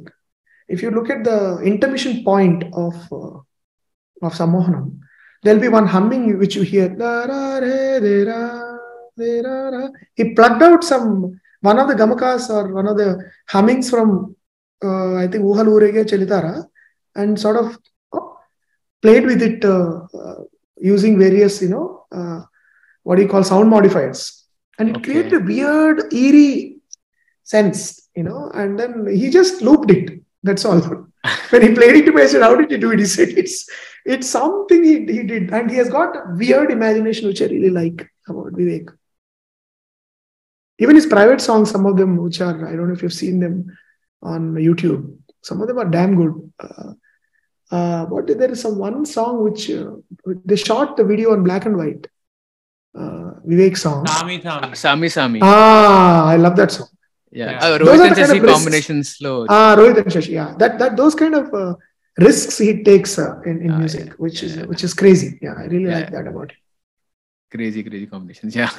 If you look at the intermission point of uh, of Samohanam, there'll be one humming which you hear. "Da ra re de ra, de ra ra." He plucked out some one of the gamakas or one of the hummings from uh, I think Uhal Urege Chalitara and sort of oh, played with it uh, uh, using various, you know, uh, what do you call sound modifiers. And it Okay. created a weird, eerie sensed, you know, and then he just looped it. That's all. when he played it to me, I said, How did you do it? He said, It's it's something he, he did. And he has got a weird imagination, which I really like about Vivek. Even his private songs, some of them, which are, I don't know if you've seen them on YouTube, some of them are damn good. Uh, uh, what there is some one song which uh, they shot the video on black and white. Uh, Vivek song. Sami Sami. Sami Sami. Ah, I love that song Yeah. Yeah. Uh, Those Rohit are and the kind Shashi of risks. Combinations లో Ah, Rohit and Shashi. Yeah, that that those kind of uh, risks he takes uh, in, in Ah, music, yeah, which is yeah. which is crazy. Yeah, I really Yeah, like that about him. Crazy crazy combinations yeah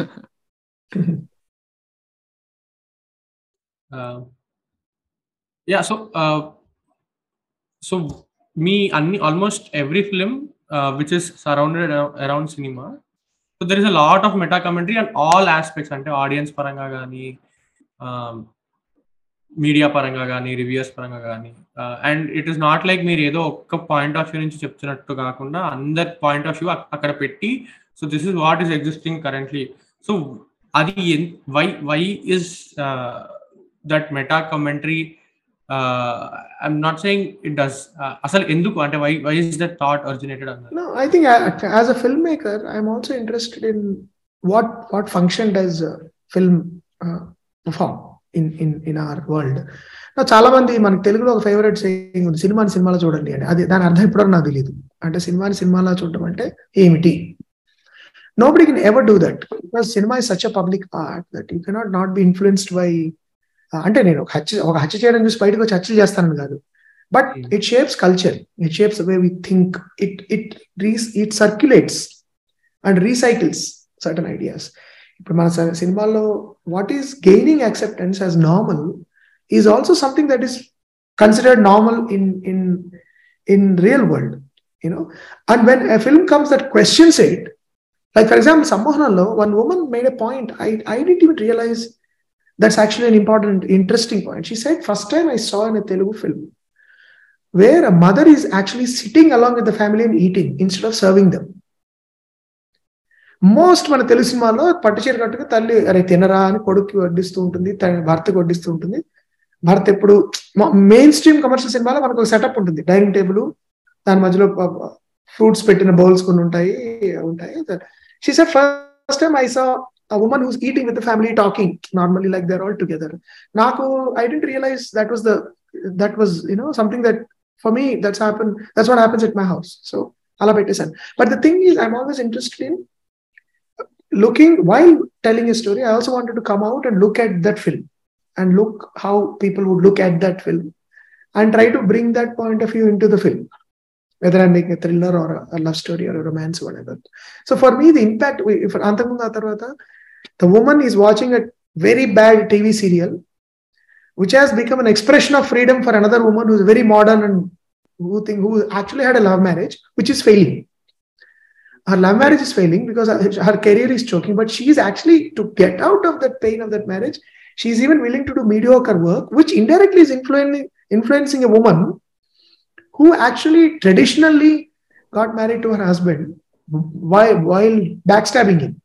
yeah so so me అన్ని almost every film which is surrounded around cinema so there is a lot of meta commentary and all aspects అంటే audience పరంగా కానీ media పరంగా కానీ reviews పరంగా కానీ and it is not like మీరు ఏదో ఒక్క పాయింట్ ఆఫ్ వ్యూ నుంచి చెప్తున్నట్టు కాకుండా అందరి పాయింట్ ఆఫ్ వ్యూ అక్కడ పెట్టి so this is what is existing currently so అది why why is that meta commentary I'm not saying it does అసలు ఎందుకు అంటే why why is that thought originated అన్నారు No, I think uh, as a filmmaker, I'm also interested in what what function does uh, film uh, perform in in in our world. నా చాలా మంది మనకి తెలుగులో ఒక ఫేవరెట్ సేయింగ్ ఉంది. సినిమాని సినిమాలో చూడండి అని. అది దాని అర్థం ఇప్పటివరకు నాకు తెలియదు అంటే సినిమాని సినిమాలో చూడడం అంటే ఏమిటి? Nobody can ever do that because cinema is such a public art that you cannot not be influenced by అంటే నేను ఒక హత్య ఒక హత్య చేయడం చూసి బయటకు వచ్చి హత్య చేస్తానని కాదు. But. It shapes culture it shapes way we think it it Ries it circulates and recycles certain ideas ఇప్పుడు మన స- సినిమాల్లో what is gaining acceptance as normal is also something that is considered normal in in in real world you know and when a film comes that questions it like for example సంమోహనంలో one woman made a point I I didn't even realise that's actually an important interesting point she said first time I saw in a Telugu film where a mother is actually sitting along with the family and eating instead of serving them. most మన తెలుగు సినిమాలో పట్టు చీర కట్టుకు తల్లి అరే తినరా అని కొడుక్కి వడ్డిస్తూ ఉంటుంది తన భర్తకు వడ్డిస్తూ ఉంటుంది భర్త ఎప్పుడు మెయిన్ స్ట్రీమ్ కమర్షియల్ సినిమాలో మనకు ఒక సెటప్ ఉంటుంది డైనింగ్ టేబుల్ దాని మధ్యలో ఫ్రూట్స్ పెట్టిన బౌల్స్ కొన్ని ఉంటాయి ఉంటాయి she said first time I saw a woman who's eating with the family talking normally like they're all together నాకు i didn't realize that was the that was you know something that for me that's happened that's what happens at my house so ala pettesan but the thing is i'm always interested in looking while telling a story i also wanted to come out and look at that film and look how people would look at that film and try to bring that point of view into the film whether I'm making a thriller or a, love story or a romance, whatever. So for me, the impact, Antamundu Atarvata, the woman is watching a very bad TV serial, which has become an expression of freedom for another woman who's very modern and who think who actually had a love marriage, which is failing. Her love marriage is failing because her, her career is choking, but she is actually to get out of that pain of that marriage. She is even willing to do mediocre work, which indirectly is influencing influencing a woman who actually traditionally got married to her husband while while backstabbing him.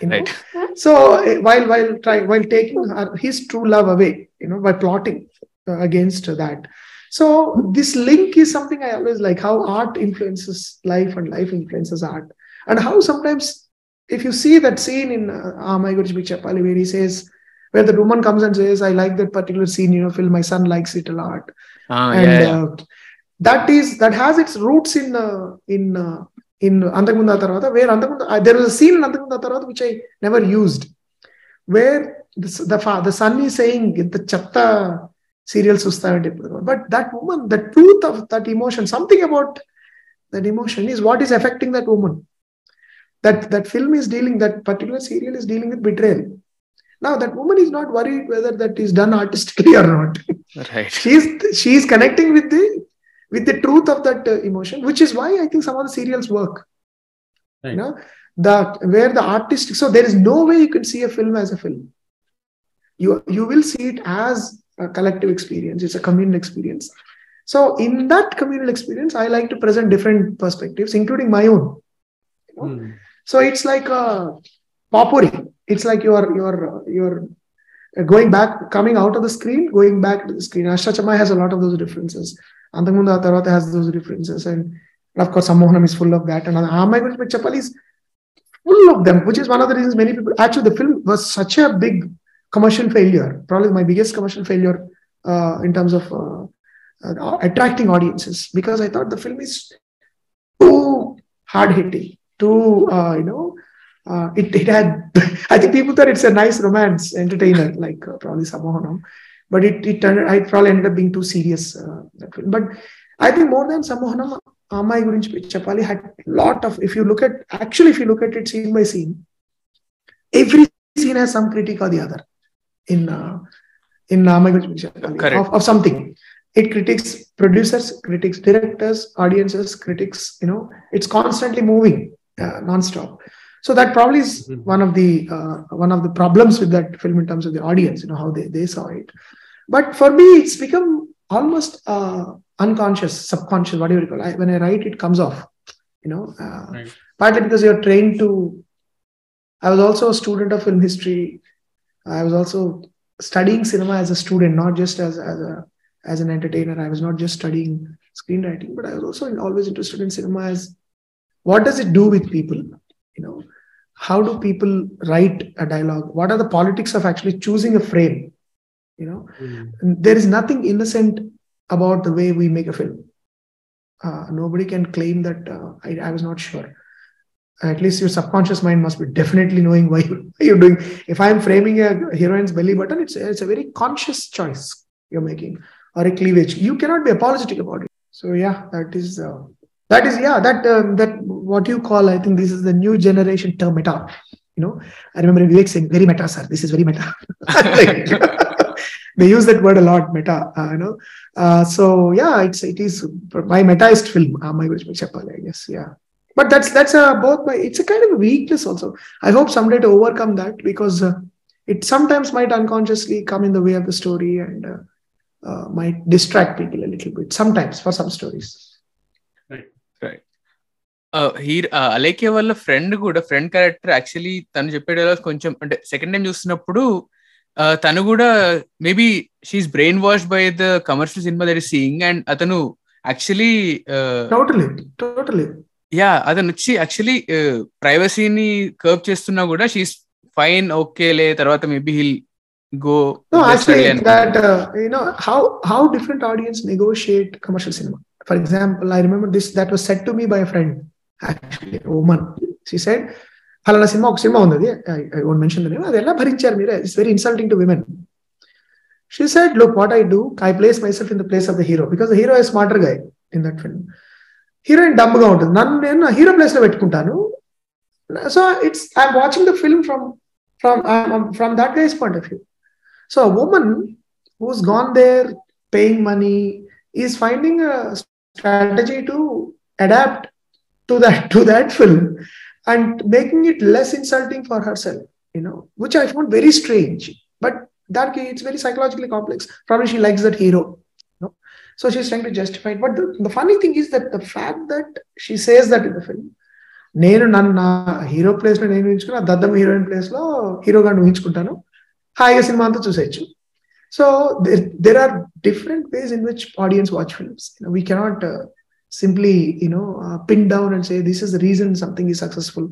You know? Right. So eh, while while trying while taking her, his true love away, you know, by plotting uh, against that. So this link is something I always like how art influences life and life influences art, and how sometimes if you see that scene in uh, Guruji Chapali where he says where the woman comes and says I like that particular scene in your film, my son likes it a lot, Ah, and yeah, yeah. uh, that is that has its roots in uh, in uh, in Antakumunda Tarvata, where Antakumunda, uh, there was a scene in Antakumunda Tarvata which I never used, where the the, the son is saying the chatta serial sustavinte but that woman the truth of that emotion something about that emotion is what is affecting that woman. That that film is dealing that particular serial is dealing with betrayal. Now that woman is not worried whether that is done artistically or not. Right. She's is connecting with the with the truth of that uh, emotion which is why i think some of the serials work. Right. you know that where the artist, so there is no way you can see a film as a film. You you will see it as a collective experience it's a communal experience so in that communal experience i like to present different perspectives including my own Hmm. so it's like a potpourri. It's like you're you're you're going back, coming out of the screen, going back to the screen. Ashta has a lot of those differences. Antamundu Atarvata has those differences, and of course, Sammohanam is full of that. And Amai Chapali is full of them, which is one of the reasons many people actually the film was such a big commercial failure, probably my biggest commercial failure uh, in terms of uh, uh, attracting audiences because I thought the film is too hard hitting, too uh, you know, uh, it it had. I think people thought it's a nice romance entertainer, like uh, probably Samohanam, but it it turned, I probably ended up being too serious. Uh, that film. But I think more than Samohanam, Amai Gurinchi Chapali had a lot of. If you look at actually, if you look at it scene by scene, every scene has some critique or the other in uh, in Chapali of, of something. It critiques producers, critiques directors, audiences, critics. You know, it's constantly moving uh, non-stop. So that probably is Mhm. one of the uh, one of the problems with that film in terms of the audience. You know how they they saw it. But for me, it's become almost uh, unconscious, subconscious, whatever you call. it. I, when I write, it comes off. You know, uh, Right. partly because you're trained to. I was also a student of film history. I was also studying cinema as a student, not just as as a as an entertainer. I was not just studying screenwriting, but I was also always interested in cinema as what does it do with people? You know, how do people write a dialogue? What are the politics of actually choosing a frame? You know, Hmm. there is nothing innocent about the way we make a film. Uh, nobody can claim that uh, I, I was not sure. At least your subconscious mind must be definitely knowing why, you, why you're doing. If I'm framing a heroine's belly button, it's it's a very conscious choice you're making, or a cleavage. You cannot be apologetic about it. So yeah, that is uh, that is yeah that um, that what you call. I think this is the new generation term meta. You know, I remember Vivek saying very meta, sir. This is very meta. Like, they use that word a lot, meta. Uh, you know, uh, so yeah, it's it is my metaist film. Uh, my Chapal, I guess. Yeah, but that's that's a both my. It's a kind of a weakness also. I hope someday to overcome that because uh, it sometimes might unconsciously come in the way of the story and uh, uh, might distract people a little bit. Sometimes for some stories. Here అలేకే వాళ్ళ friend కూడా friend character actually తను చెప్పే dialogues కొంచెం అంటే second time చూస్తున్నప్పుడు ఆ, తను కూడా maybe she's brain washed by the commercial cinema that is seeing and అతను యాక్చువల్లీ Totally, totally. యా అతను వచ్చి యాక్చువల్లీ ప్రైవసీని కర్వ్ చేస్తున్నా కూడా షీఈస్ ఫైన్ ఓకేలే తర్వాత maybe he'll go No, actually, that uh, you know how how different audience negotiate commercial cinema. For example, I remember this that was said to me by a friend, actually, a woman. She said, ఫలానా cinema ఒక cinema ఉంది I won't mention the name అది ఎలా భరించారు మీరే? It's very insulting to women she said look what I do I place myself in the place of the hero because the hero is smarter guy in that film heroine డమ్గా ఉంటుంది నన్ను నేను hero place లో పెట్టుకుంటాను so it's I'm watching the film from from from that guy's point of view so women who's gone there paying money is finding strategy to adapt to that to that film and making it less insulting for herself you know which i found very strange but that it's very psychologically complex probably she likes that hero you know? so she's trying to justify it but the, the funny thing is that the fact that she says that in the film నేను నన్ను నా hero ప్లేస్లో నేను ఊహించుకుని ఆ దద్దమ్మ heroine ప్లేస్లో హీరోగా ఊహించుకుంటాను హాయిగా సినిమా అంతా చూసేయచ్చు so there, there are different ways in which audience watch films you know, we cannot uh, simply you know uh, pin down and say this is the reason something is successful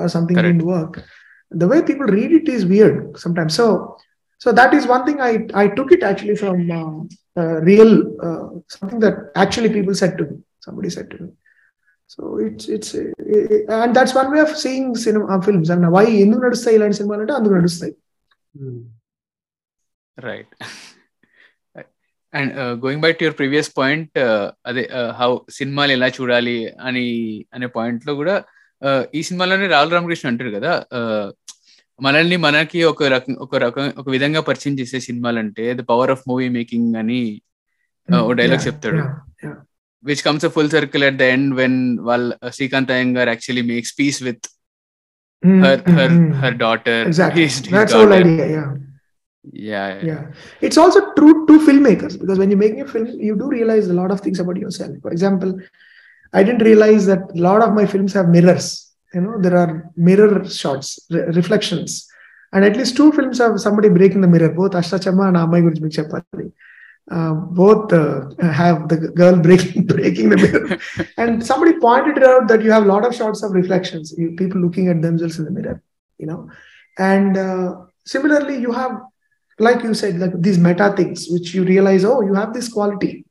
or something Correct. didn't work the way people read it is weird sometimes so so that is one real uh, something that actually people said to me somebody said to me so it's it's uh, and that's one way of seeing cinema films and why ఎందుకు నడుస్తాయి ఇలాంటి సినిమాలు అంటే అందుకు నడుస్తాయి right and going by to your previous point అదే how సినిమాలు ఎలా చూడాలి అని అనే పాయింట్లో కూడా ఈ సినిమాలోనే రాహుల్ రామకృష్ణ అంటారు కదా మనల్ని మనకి ఒక రకం ఒక రకం ఒక విధంగా పరిచయం చేసే సినిమాలు అంటే the power of movie making అని uh, ఓ డైలాగ్ Yeah, చెప్తాడు yeah, yeah. Which comes a full circle at the end when వాళ్ళ Srikanth Iyengar actually makes peace with Mm, her mm, her mm. her daughter exactly his, his that's the whole daughter. idea yeah yeah, yeah. yeah it's also true to filmmakers because when you're making a film you do realize a lot of things about yourself for example i didn't realize that a lot of my films have mirrors you know there are mirror shots re- reflections. And at least two films have somebody breaking the mirror both ashta chamma and amai guruji chapati. Uh, both uh, have the girl breaking breaking the mirror. And somebody pointed out that you have a lot of shots of reflections you, people looking at themselves in the mirror you know. And uh, similarly you have like you said like these meta things which you realize oh you have this quality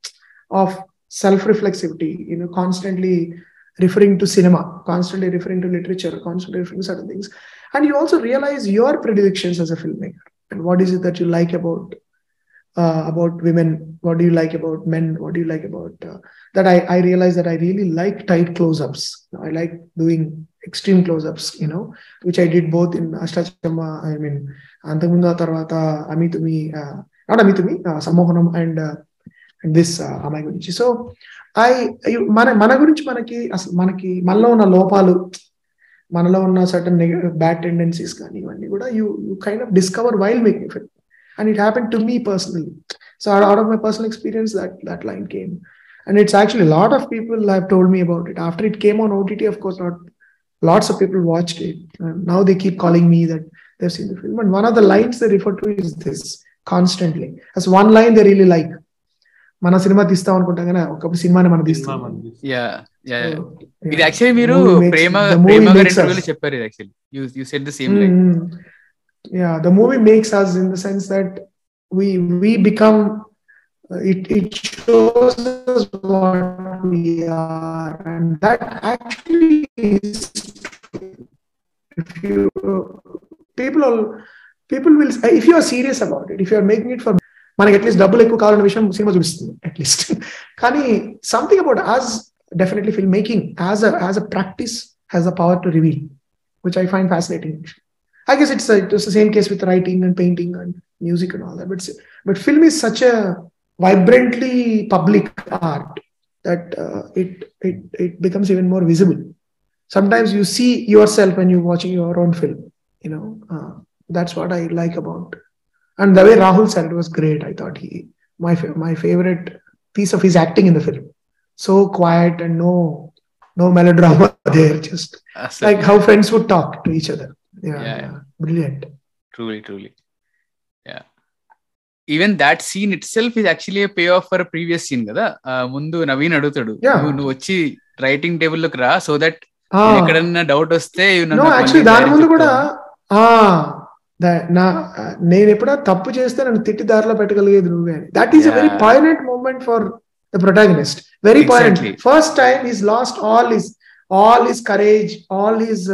of self reflexivity you know constantly referring to cinema, constantly referring to literature, constantly referring to certain things. And you also realize your predilections as a filmmaker. And what is it that you like about uh, about women? What do you like about men? What do you like about uh, that? I I realize that I really like tight close-ups. I like doing extreme close-ups, you know, which I did both in Ashtachama, I mean, Antamunda Tarvata, Amitumi, uh, not Amitumi, uh, Samohanam and uh, and this uh, Amai Gudichi. So I మన మన గురించి మనకి అసలు మనకి మనలో ఉన్న లోపాలు మనలో ఉన్న సర్టన్ బ్యాడ్ టెండెన్సీస్ కానీ ఇవన్నీ కూడా you you kind of discover while making film and it happen to me personally so out of my personal experience that that line came and it's actually lot of people have told me about it after it came on OTT of course not lots of people watch it now they keep calling me that that they've seen the film. And one of the lines they refer to is this constantly. As one line they really మన cinema తీస్తాం అనుకుంటాం కానీ ఒకప్పుడు సినిమాని మనం తీస్తాం. ఇది actually మీరు ప్రేమ ప్రేమ ఇంటర్వ్యూలో us. చెప్పారు ఇది actually you you said the same like Mm, yeah the movie makes us in the sense that we we become uh, it it shows us what we are and that actually is if you people will people will if you are serious about it if you are making it for మనకి at least డబ్బులు ఎక్కువ కావాలన్న విషయం cinema చూపిస్తుంది at least కానీ something about as definitely film making as as a practice has the power to reveal which I find fascinating I guess it's, uh, it's the same case with writing and painting and music and all that. But but film is such a vibrantly public art that uh, it it it becomes even more visible. Sometimes you see yourself when you're watching your own film. You know, uh, that's what I like about. And the way Rahul said it was great. I thought he my my favorite piece of his acting in the film. So quiet and no no melodrama there. Just like how friends would talk to each other. Yeah, Yeah, yeah. brilliant. Truly truly yeah even that scene itself is actually pay off for previous scene కదా ముందు నవీన్ అడుగుతాడు Yeah. నువ్వు వచ్చి writing టేబుల్లోకి రా so that Ah, ఎక్కడన్నా doubt వస్తే దాని ముందు కూడా నా నేను ఎప్పుడైనా తప్పు చేస్తే నన్ను తిట్టి దారిలో పెట్టగలిగేది నువ్వే అని that is a very. Poignant moment for the protagonist very poignant. First time is lost all his all his courage all his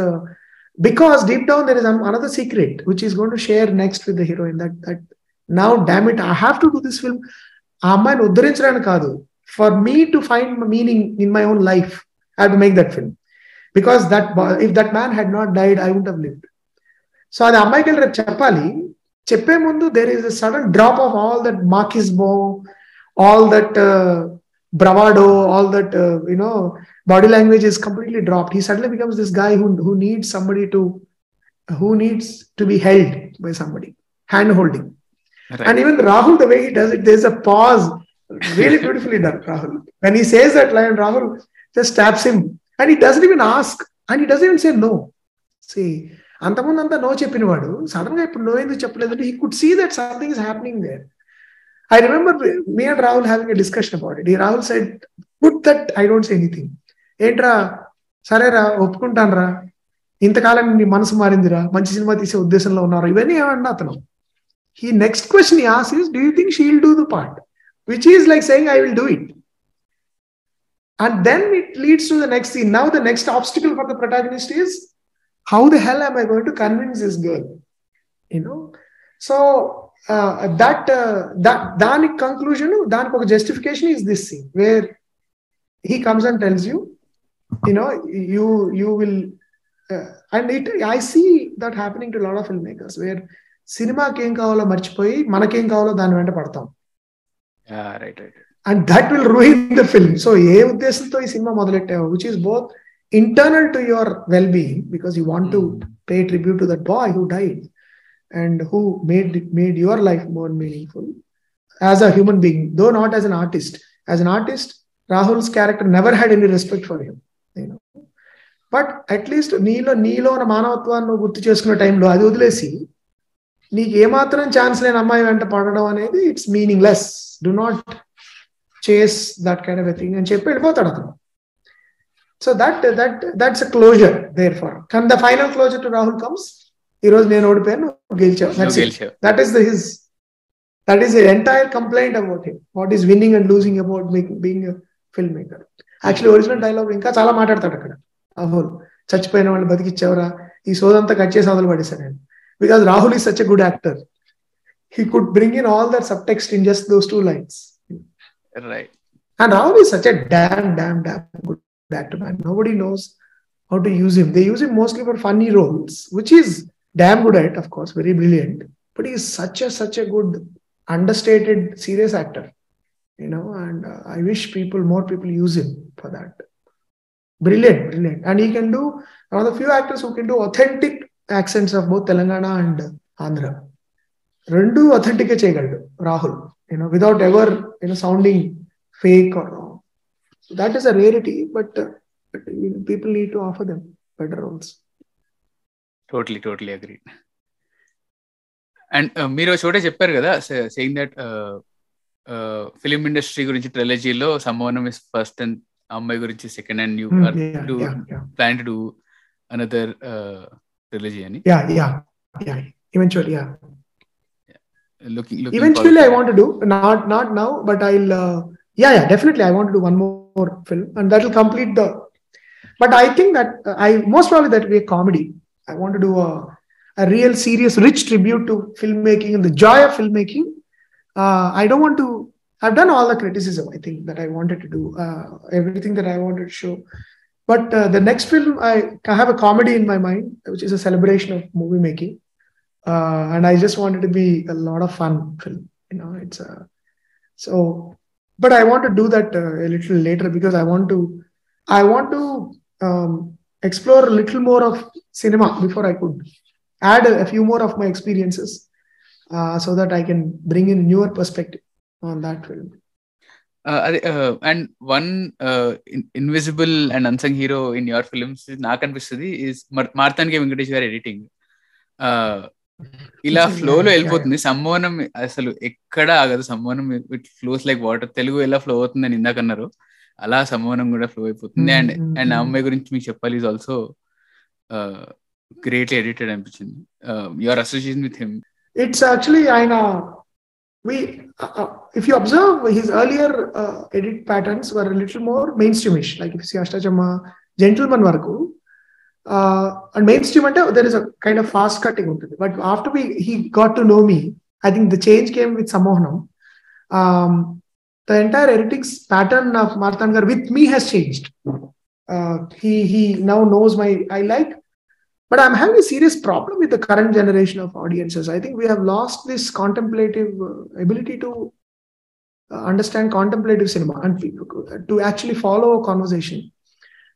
because deep down there is another secret which is going to share next with the heroine that that now damn it I have to do this film ఆ అమ్మాయిని ఉద్ధరించడానికి కాదు for me to find meaning in my own life I have to make that film. Because that bo- if that man had not died, I wouldn't have lived. So అది అమ్మాయికి వెళ్ళి రేపు చెప్పాలి చెప్పే ముందు there is sudden drop of all that machismo all that bravado, all that uh, you know, body language is completely dropped. He suddenly becomes this guy who who needs somebody to who needs to be held by somebody, hand holding. Right. And even Rahul, the way he does it, there's a pause, really beautifully done, Rahul. When he says that line, Rahul just taps him, and he doesn't even ask, and he doesn't even say no. See, అంతకుముందు అంతా no చెప్పినవాడు. సడన్గా ఇప్పుడు no ఎందుకు చెప్పలేదు he could see that something is happening there I remember me and Rahul having a discussion about it ఈ Rahul side put that I don't say anything ఏంట్రా? సరేరా ఒప్పుకుంటాను రా ఇంతకాలం నీ మనసు మారిందిరా. మంచి సినిమా తీసే ఉద్దేశంలో ఉన్నారు? ఇవన్నీ ఏమన్నా అతను. He next question he asks do you think she'll do the part which is like saying I will do it and then it leads to the next next scene. Now the next obstacle for the protagonist how the hell am i going to convince this girl you know so uh, that uh, that దానికి conclusion ఒక justification is this scene where he comes and tells you you know you you will uh, and it i see that happening to a lot of filmmakers where సినిమాకి ఏం కావాలో మర్చిపోయి మనకేం కావాలో దాని వెంట పడతాం right right and that will ruin the film so ఏ ఉద్దేశంతో ఈ cinema మొదలెట్టావు which is both internal to your well being because you want to pay tribute to that boy who died and who made made your life more meaningful as a human being though not as an artist as an artist Rahul's character never had any respect for him నేను but at least నీలో నీలో ఉన్న మానవత్వాన్ని నువ్వు గుర్తు చేసుకునే టైంలో అది వదిలేసి నీకు ఏమాత్రం ఛాన్స్ లేని అమ్మాయి వెంట పడడం అనేది it's meaningless do not chase that kind of thing అని చెప్పి వెళ్ళిపోతాడు అతను. So that that that's a closure there for కానీ the final closure to Rahul comes ఈ రోజు నేను ఓడిపోయాను గెలిచావు. is the his that is the entire complaint about him. What is winning and losing about making, being a filmmaker. Actually original dialogue ఇంకా చాలా మాట్లాడతాడు అక్కడ. రాహుల్ చచ్చిపోయిన వాళ్ళు బతికిచ్చావరా? ఈ సోదంతా కట్ చేసి వదిలి పడేశాను నేను. Because Rahul is such a good actor he could bring in all that subtext in just those two lines right And Rahul is such a damn, damn, damn good actor, man. Nobody knows how to use him. They use him mostly for funny roles, which is damn good at, of course, very brilliant. But he is such a such a good, understated, serious actor. You know, and uh, I wish people, more people use him for that. Brilliant, brilliant. And he can do one of the few actors who can do authentic accents of both Telangana and Andhra. రెండు authentic చేయగలడు Rahul you know without ever you know sounding fake or wrong. So that is a rarity, but, uh, but you know, people need to offer them better roles. Totally totally agree and మీరు చోట చెప్పారు కదా saying that film industry గురించి ట్రెలజీలో Sammohanam is first and అమ్మాయి గురించి second and you Mm, are yeah, plan to do another trilogy అని yeah, yeah, yeah. Eventually, yeah. Looking Eventually, I want to do not not now, but I'll. Uh, yeah, yeah, definitely, I want to do one more film, and that will complete the. But I think that I most probably that will be a comedy. I want to do a a real serious, rich tribute to filmmaking and the joy of filmmaking. Uh, I don't want to. I've done all the criticism. I think that I wanted to do uh, everything that I wanted to show. But uh, the next film, I, I have a comedy in my mind, which is a celebration of movie making, uh, and I just wanted to be a lot of fun film. You know, it's uh, so But I want to do that uh, a little later because I want to. I want to um, explore a little more of cinema before I could add a, a few more of my experiences, uh, so that I can bring in newer perspective on that film. అదే and one invisible and unsung hero in your films నాకు అనిపిస్తుంది is మార్తానికి Venkatesh గారి editing ఇలా flow లో వెళ్ళిపోతుంది. సంబోనం అసలు ఎక్కడ ఆగదు. Sammohanam it flows like water Telugu ఎలా ఫ్లో అవుతుంది అని ఇందాకన్నారు అలా సంబోనం కూడా ఫ్లో అయిపోతుంది. And and Ammayi Gurinchi Meeku Cheppali. Is also greatly edited అనిపించింది. Your association with him it's actually ఆయన we if you observe his earlier edit patterns were little more mainstream like if see Ashtachamma Gentleman వరకు uh, and mainstream అంటే there is a kind of fast cutting ఉంటుంది. But after we he got to know me, I think the change came with Samohanam. Um, the entire editing pattern of Marthan Gar with me has changed. uh, he he now knows my I like. But I'm having a serious problem with the current generation of audiences. I think we have lost this contemplative uh, ability to uh, understand contemplative cinema and pe- to actually follow a conversation.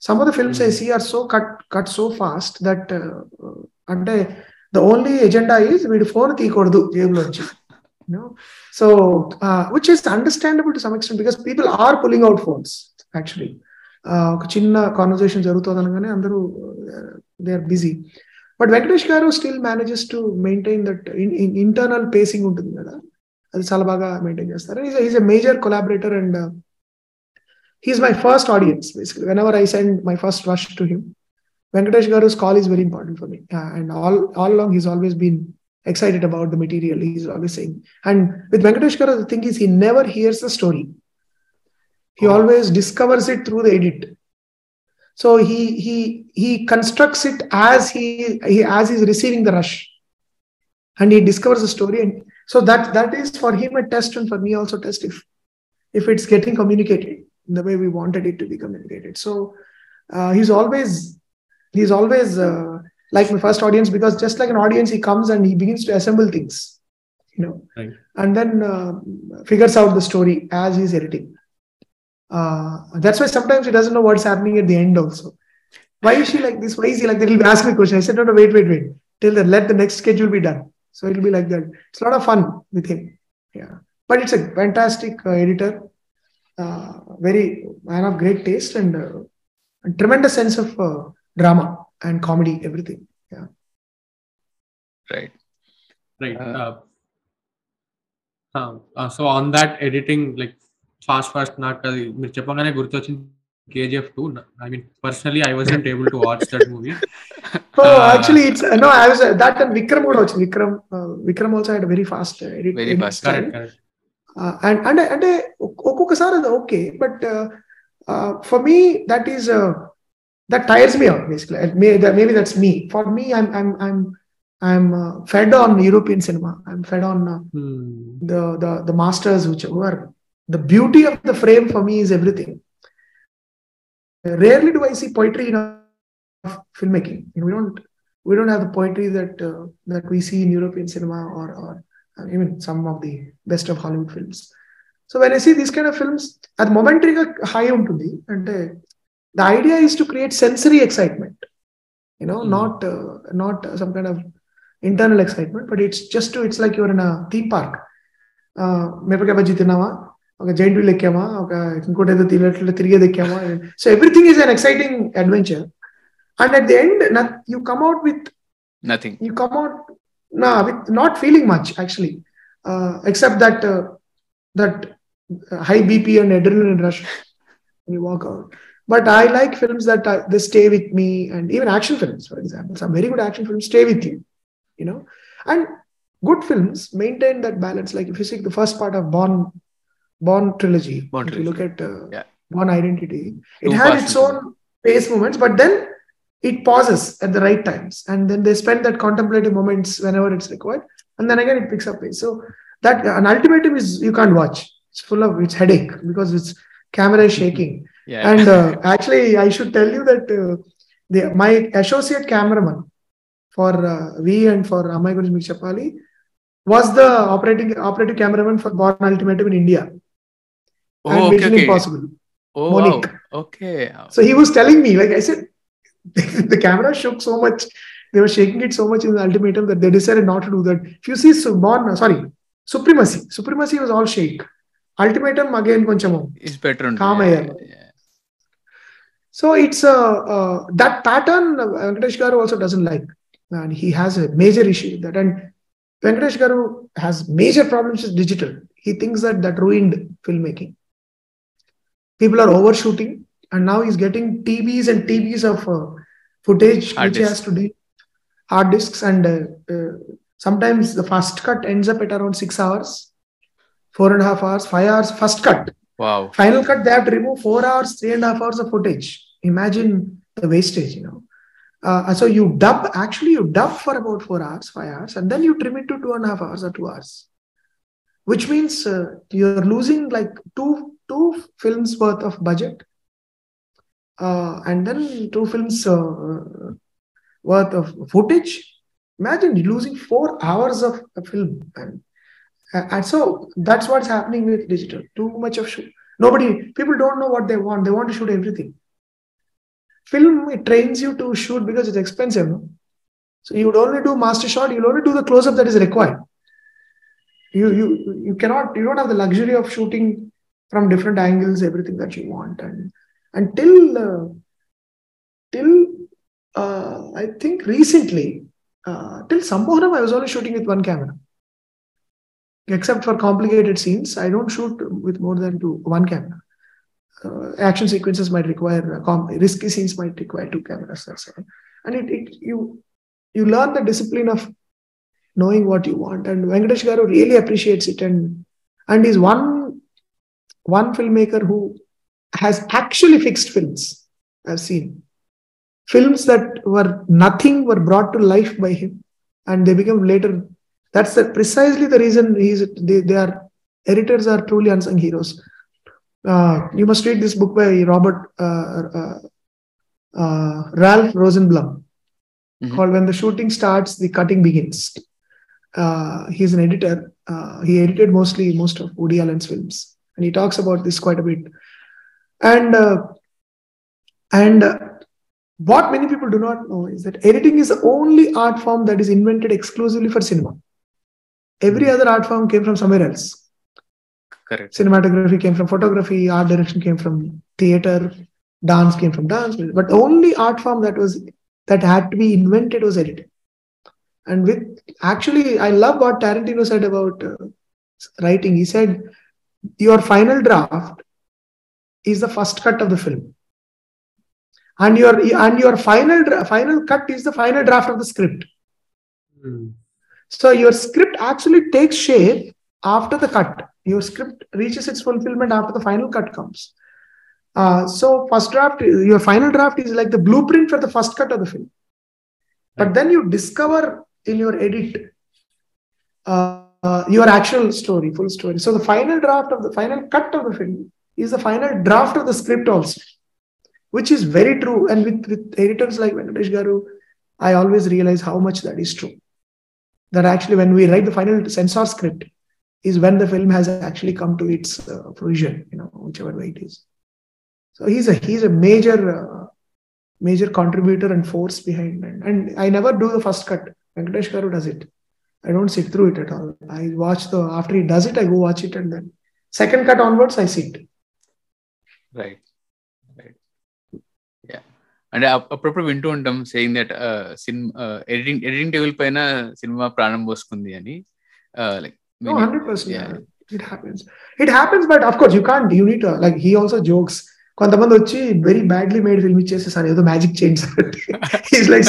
Some of the films I see are so cut cut so fast that అంటే the only agenda is వీడు phone తీయకూడదు జేబులోంచి so which is understandable to some extent because people are pulling out phones actually ఒక చిన్న conversation జరుగుతుంది అనగానే అందరూ they are busy but Venkatesh garu still manages to maintain that internal pacing ఉంటుంది కదా. అది చాలా బాగా మెయింటైన్ చేస్తారు. Is a major collaborator and He's my first audience. Basically. Whenever I send my first rush to him, Venkatesh Garu's call is very important for me. Uh, and all, all along, he's always been excited about the material. He's always saying. And with Venkatesh Garu, the thing is, he never hears the story. He oh. always discovers it through the edit. So he he he constructs it as he, he as he's receiving the rush, and he discovers the story. And so that that is for him a test, and for me also test if if it's getting communicated the way we wanted it to be communicated. So uh, he's always he's always uh, like my first audience because just like an audience he comes and he begins to assemble things you know? Right. and then uh, figures out the story as he's editing. Uh, that's why sometimes he doesn't know what's happening at the end also. Why is she like this? Why is he like that? He'll ask me a question. I said no no wait wait wait. Till then let the next schedule be done. So it'll be like that. It's a lot of fun with him. Yeah. But it's a fantastic uh, editor uh, very man of great taste and, uh, and tremendous sense of uh, drama and comedy everything right right Uh, so on that editing like fast fast నాకు అది మీరు చెప్పగానే గుర్తొచ్చింది KGF two I mean personally I was able to watch that movie oh Uh, actually it's uh, no i was uh, that and vikram would also vikram uh, vikram also had a very fast uh, edit, Very edit fast, style. Correct correct and అంటే అంటే ఒక్కొక్కసారి అది okay but for me that is that tires me out basically maybe that's me for me I'm I'm I'm I'm fed on European cinema I'm fed on the the the masters which who are the beauty of the frame for me is everything rarely do i see poetry in our filmmaking You know, we don't we don't have the poetry that uh, that we see in european cinema or or uh, even some of the best of hollywood films so when i see these kind of films at momentary high ఉంటుంది అంటే the idea is to create sensory excitement you know Hmm. not uh, not uh, some kind of internal excitement but it's just to it's like you're in a theme park మిరపకాయ బజ్జీ తిన్నామా ఒక giant wheel ఎక్కామా ఒక ఇంకోటి ఏదో తిరిగి తిరిగేది ఎక్కామా so everything is an exciting adventure and at the end you come out with nothing you come out nah, with not feeling much actually, uh, except that uh, that uh, high BP and adrenaline rush when you walk out. But I like films that uh, they stay with me, and even action films, for example, some very good action films stay with you, you know. And good films maintain that balance. Like if you see the first part of Bond, Bond trilogy, Bourne if you look at uh, Yeah. Born Identity, it Too had its own pace moments, but then it pauses at the right times and then they spend that contemplative moments whenever it's required and then again it picks up pace so that an ultimatum is you can't watch it's full of it's headache because it's camera is shaking yeah. and uh, actually i should tell you that uh, the, my associate cameraman for uh, v and for amai gurjmir chapali was the operating operative cameraman for born ultimatum in india oh, and okay, okay. impossible oh, Wow. okay so he was telling me like i said the camera shook so much. They were shaking it so much in the ultimatum that they decided not to do that. If you see Suborn, sorry, Supremacy. Supremacy was all shake. Ultimatum again. It's better. Calm yeah, yeah. So it's a uh, that pattern Venkatesh Garu also doesn't like, and he has a major issue with that. And Venkatesh Garu has major problems with digital. He thinks that that ruined filmmaking. People are overshooting, and now he's getting TVs and TVs of uh, footage Hard which disk. has to do hard disks, and uh, uh, sometimes the first cut ends up at around six hours, four and a half hours, five hours. First cut, wow. Final cut they have to remove four hours three and a half hours of footage. Imagine the wastage you know. Uh, so you dub actually you dub for about four hours five hours and then you trim it to two and a half hours or two hours. Which means uh, you're losing like two two films worth of budget uh, and then two films uh, worth of footage. Imagine losing four hours of a film, and, and so that's what's happening with digital. Too much of shoot. Nobody, people don't know what they want. They want to shoot everything. Film it trains you to shoot because it's expensive. No? So you would only do master shot. You'll only do the close up that is required. You you you cannot. You don't have the luxury of shooting from different angles everything that you want and until uh, till uh, I think recently uh, till Sambhoram I was only shooting with one camera. Except for complicated scenes I don't shoot with more than two one camera. Uh, action sequences might require com- risky scenes might require two cameras that's all. and it, it you you learn the discipline of knowing what you want. And Venkatesh Garu really appreciates it. And and is one one filmmaker who has actually fixed films I've seen. Films that were nothing were brought to life by him and they become later. That's the, precisely the reason he's they, they are editors are truly unsung heroes. Uh, you must read this book by Robert uh, uh, uh Ralph Rosenblum mm-hmm. called When the Shooting Starts, the Cutting Begins. Uh, he's an editor. Uh, he edited mostly most of Woody Allen's films and he talks about this quite a bit and uh, and uh, what many people do not know is that editing is the only art form that is invented exclusively for cinema. Every hmm. other art form came from somewhere else. Correct. Cinematography came from photography art direction came from theater dance came from dance. But the only art form that was that had to be invented was editing. And with actually i love what tarantino said about uh, writing. He said your final draft is the first cut of the film. And your and your final final cut is the final draft of the script. Mm. so your script actually takes shape after the cut. Your script reaches its fulfillment after the final cut comes. Uh, so first draft your final draft is like the blueprint for the first cut of the film. But then you discover in your edit uh, uh, your actual story, full story. So the final draft of the final cut of the film is the final draft of the script also, which is very true. And with, with editors like Venkatesh Garu, I always realize how much that is true. That actually, when we write the final censor script, is when the film has actually come to its uh, fruition, you know, whichever way it is. So he's a he's a major uh, major contributor and force behind it. And I never do the first cut. Venkatesh Garu does it. I don't sit through it at all. I watch the after he does it, I go watch it and then second cut onwards, I sit. Right. Right. Yeah. అంటే అప్పుడప్పుడు వింటూ ఉంటాం saying that cinema editing editing table పైన cinema ప్రాణం పోసుకుంది అని. Like it happens it happens but of course you can't you need like he also jokes కొంతమంది వచ్చి వెరీ బ్యాడ్లీ మేడ్ ఫిల్మ్ ఇచ్చేసి సార్ ఏదో మ్యాజిక్ చేయండి ఈజ్ లైక్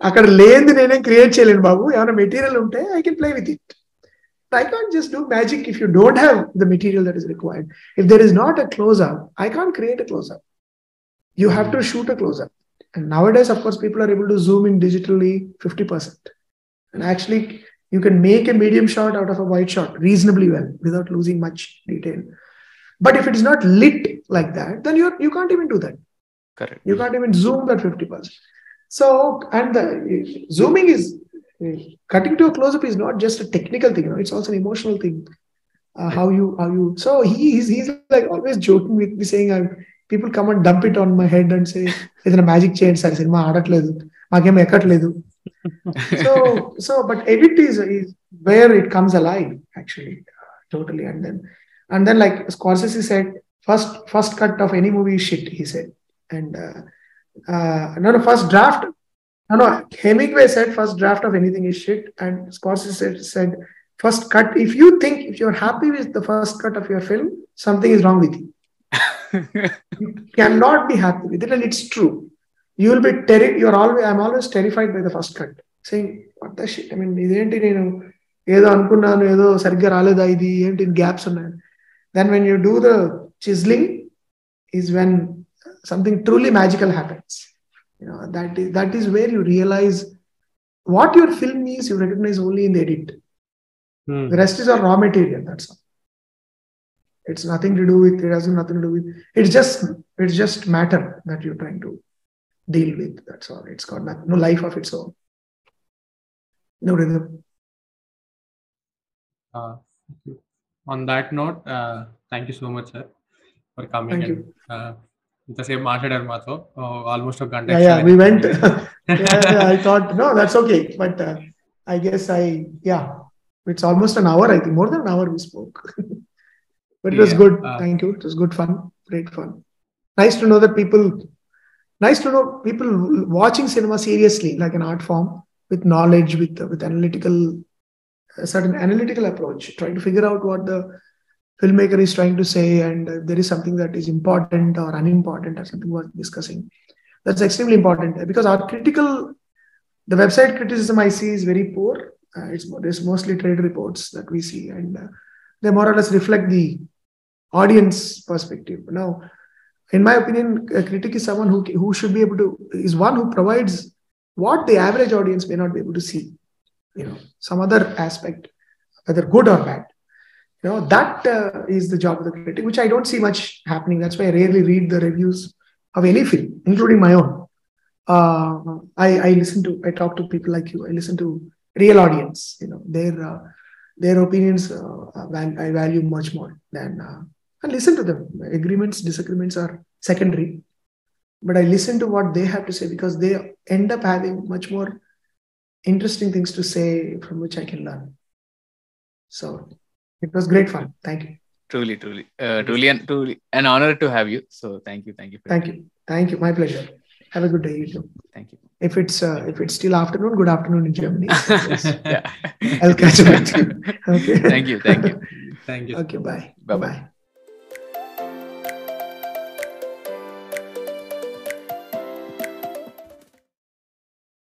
అక్కడ లేనిది నేనేం క్రియేట్ చేయలేను బాబు. ఏమైనా మెటీరియల్ ఉంటే I can play with it I can't just do magic if you don't have the material that is required. If there is not a close up, I can't create a close up. You have to shoot a close up. And nowadays, of course, people are able to zoom in digitally 50%. And actually, you can make a medium shot out of a wide shot reasonably well without losing much detail. But if it is not lit like that, then you you can't even do that. Correct. You can't even zoom that 50%. So, and the zooming is cutting to a close-up is not just a technical thing, you know, it's also an emotional thing. Uh, how you how you so he, he's he's like always joking with me saying I, people come and dump it on my head and say ఏదైనా magic చేయండి sir cinema ఆడట్లేదు మాకేం ఎక్కట్లేదు so so but edit is, is where it comes alive actually uh, totally and then and then, like Scorsese said, first first cut of any movie is shit. He said, and uh, uh, no, no, first draft. No, no. Hemingway said first draft of anything is shit, and Scorsese said, said first cut. If you think if you're happy with the first cut of your film, something is wrong with you. you cannot be happy with it, and it's true. You will be terri- You're always. I'm always terrified by the first cut, saying what the shit. I mean, ఇదేంటి నేను ఏదో అనుకున్నాను ఏదో సరిగ్గా రాలేదా ఇది ఏంటి gaps ఉన్నాయి then when you do the chiseling is when something truly magical happens you know that is that is where you realize what your film is you recognize only in the edit hmm. the rest is a raw material that's all It's nothing to do with. It has nothing to do with. It's just. It's just matter that you're trying to deal with. That's all. It's got nothing, no life of its own. No rhythm. Uh, on that note, uh, thank you so much, sir, for coming. Thank and, you. uh, the same Marsha oh, almost a ganda. Yeah, we went. I thought, no, that's okay. But uh, I guess I, yeah, it's almost an hour, I think, more than an hour we spoke. but it was good. Thank you. It was good fun. Great fun. Nice to know that people, nice to know people watching cinema seriously, like an art form with knowledge, with, with analytical, a certain analytical approach, trying to figure out what the filmmaker is trying to say, and if there is something that is important or unimportant or something worth discussing. That's extremely important because our critical, the website criticism I see is very poor. Uh, it's there's mostly trade reports that we see, and uh, they more or less reflect the audience perspective. Now, in my opinion, a critic is someone who who should be able to is one who provides what the average audience may not be able to see. You know, some other aspect, whether good or bad. You know, that uh, is the job of the critic, which I don't see much happening. That's why I rarely read the reviews of any film, including my own. Uh, I, I listen to, I talk to people like you. I listen to real audience. You know, their uh, their opinions uh, I value much more than. Uh, I listen to them. Agreements, disagreements are secondary, but I listen to what they have to say because they end up having much more interesting things to say from which I can learn. So it was great fun. Thank you. Truly, truly, uh, truly, and truly an honor to have you. So thank you, thank you. thank you, thank you. My pleasure. Have a good day, you too. Thank you. If it's uh, if it's still afternoon, good afternoon in Germany. yeah. I'll catch up with you. Okay. Thank you, thank you, thank you. Okay, bye. Bye bye.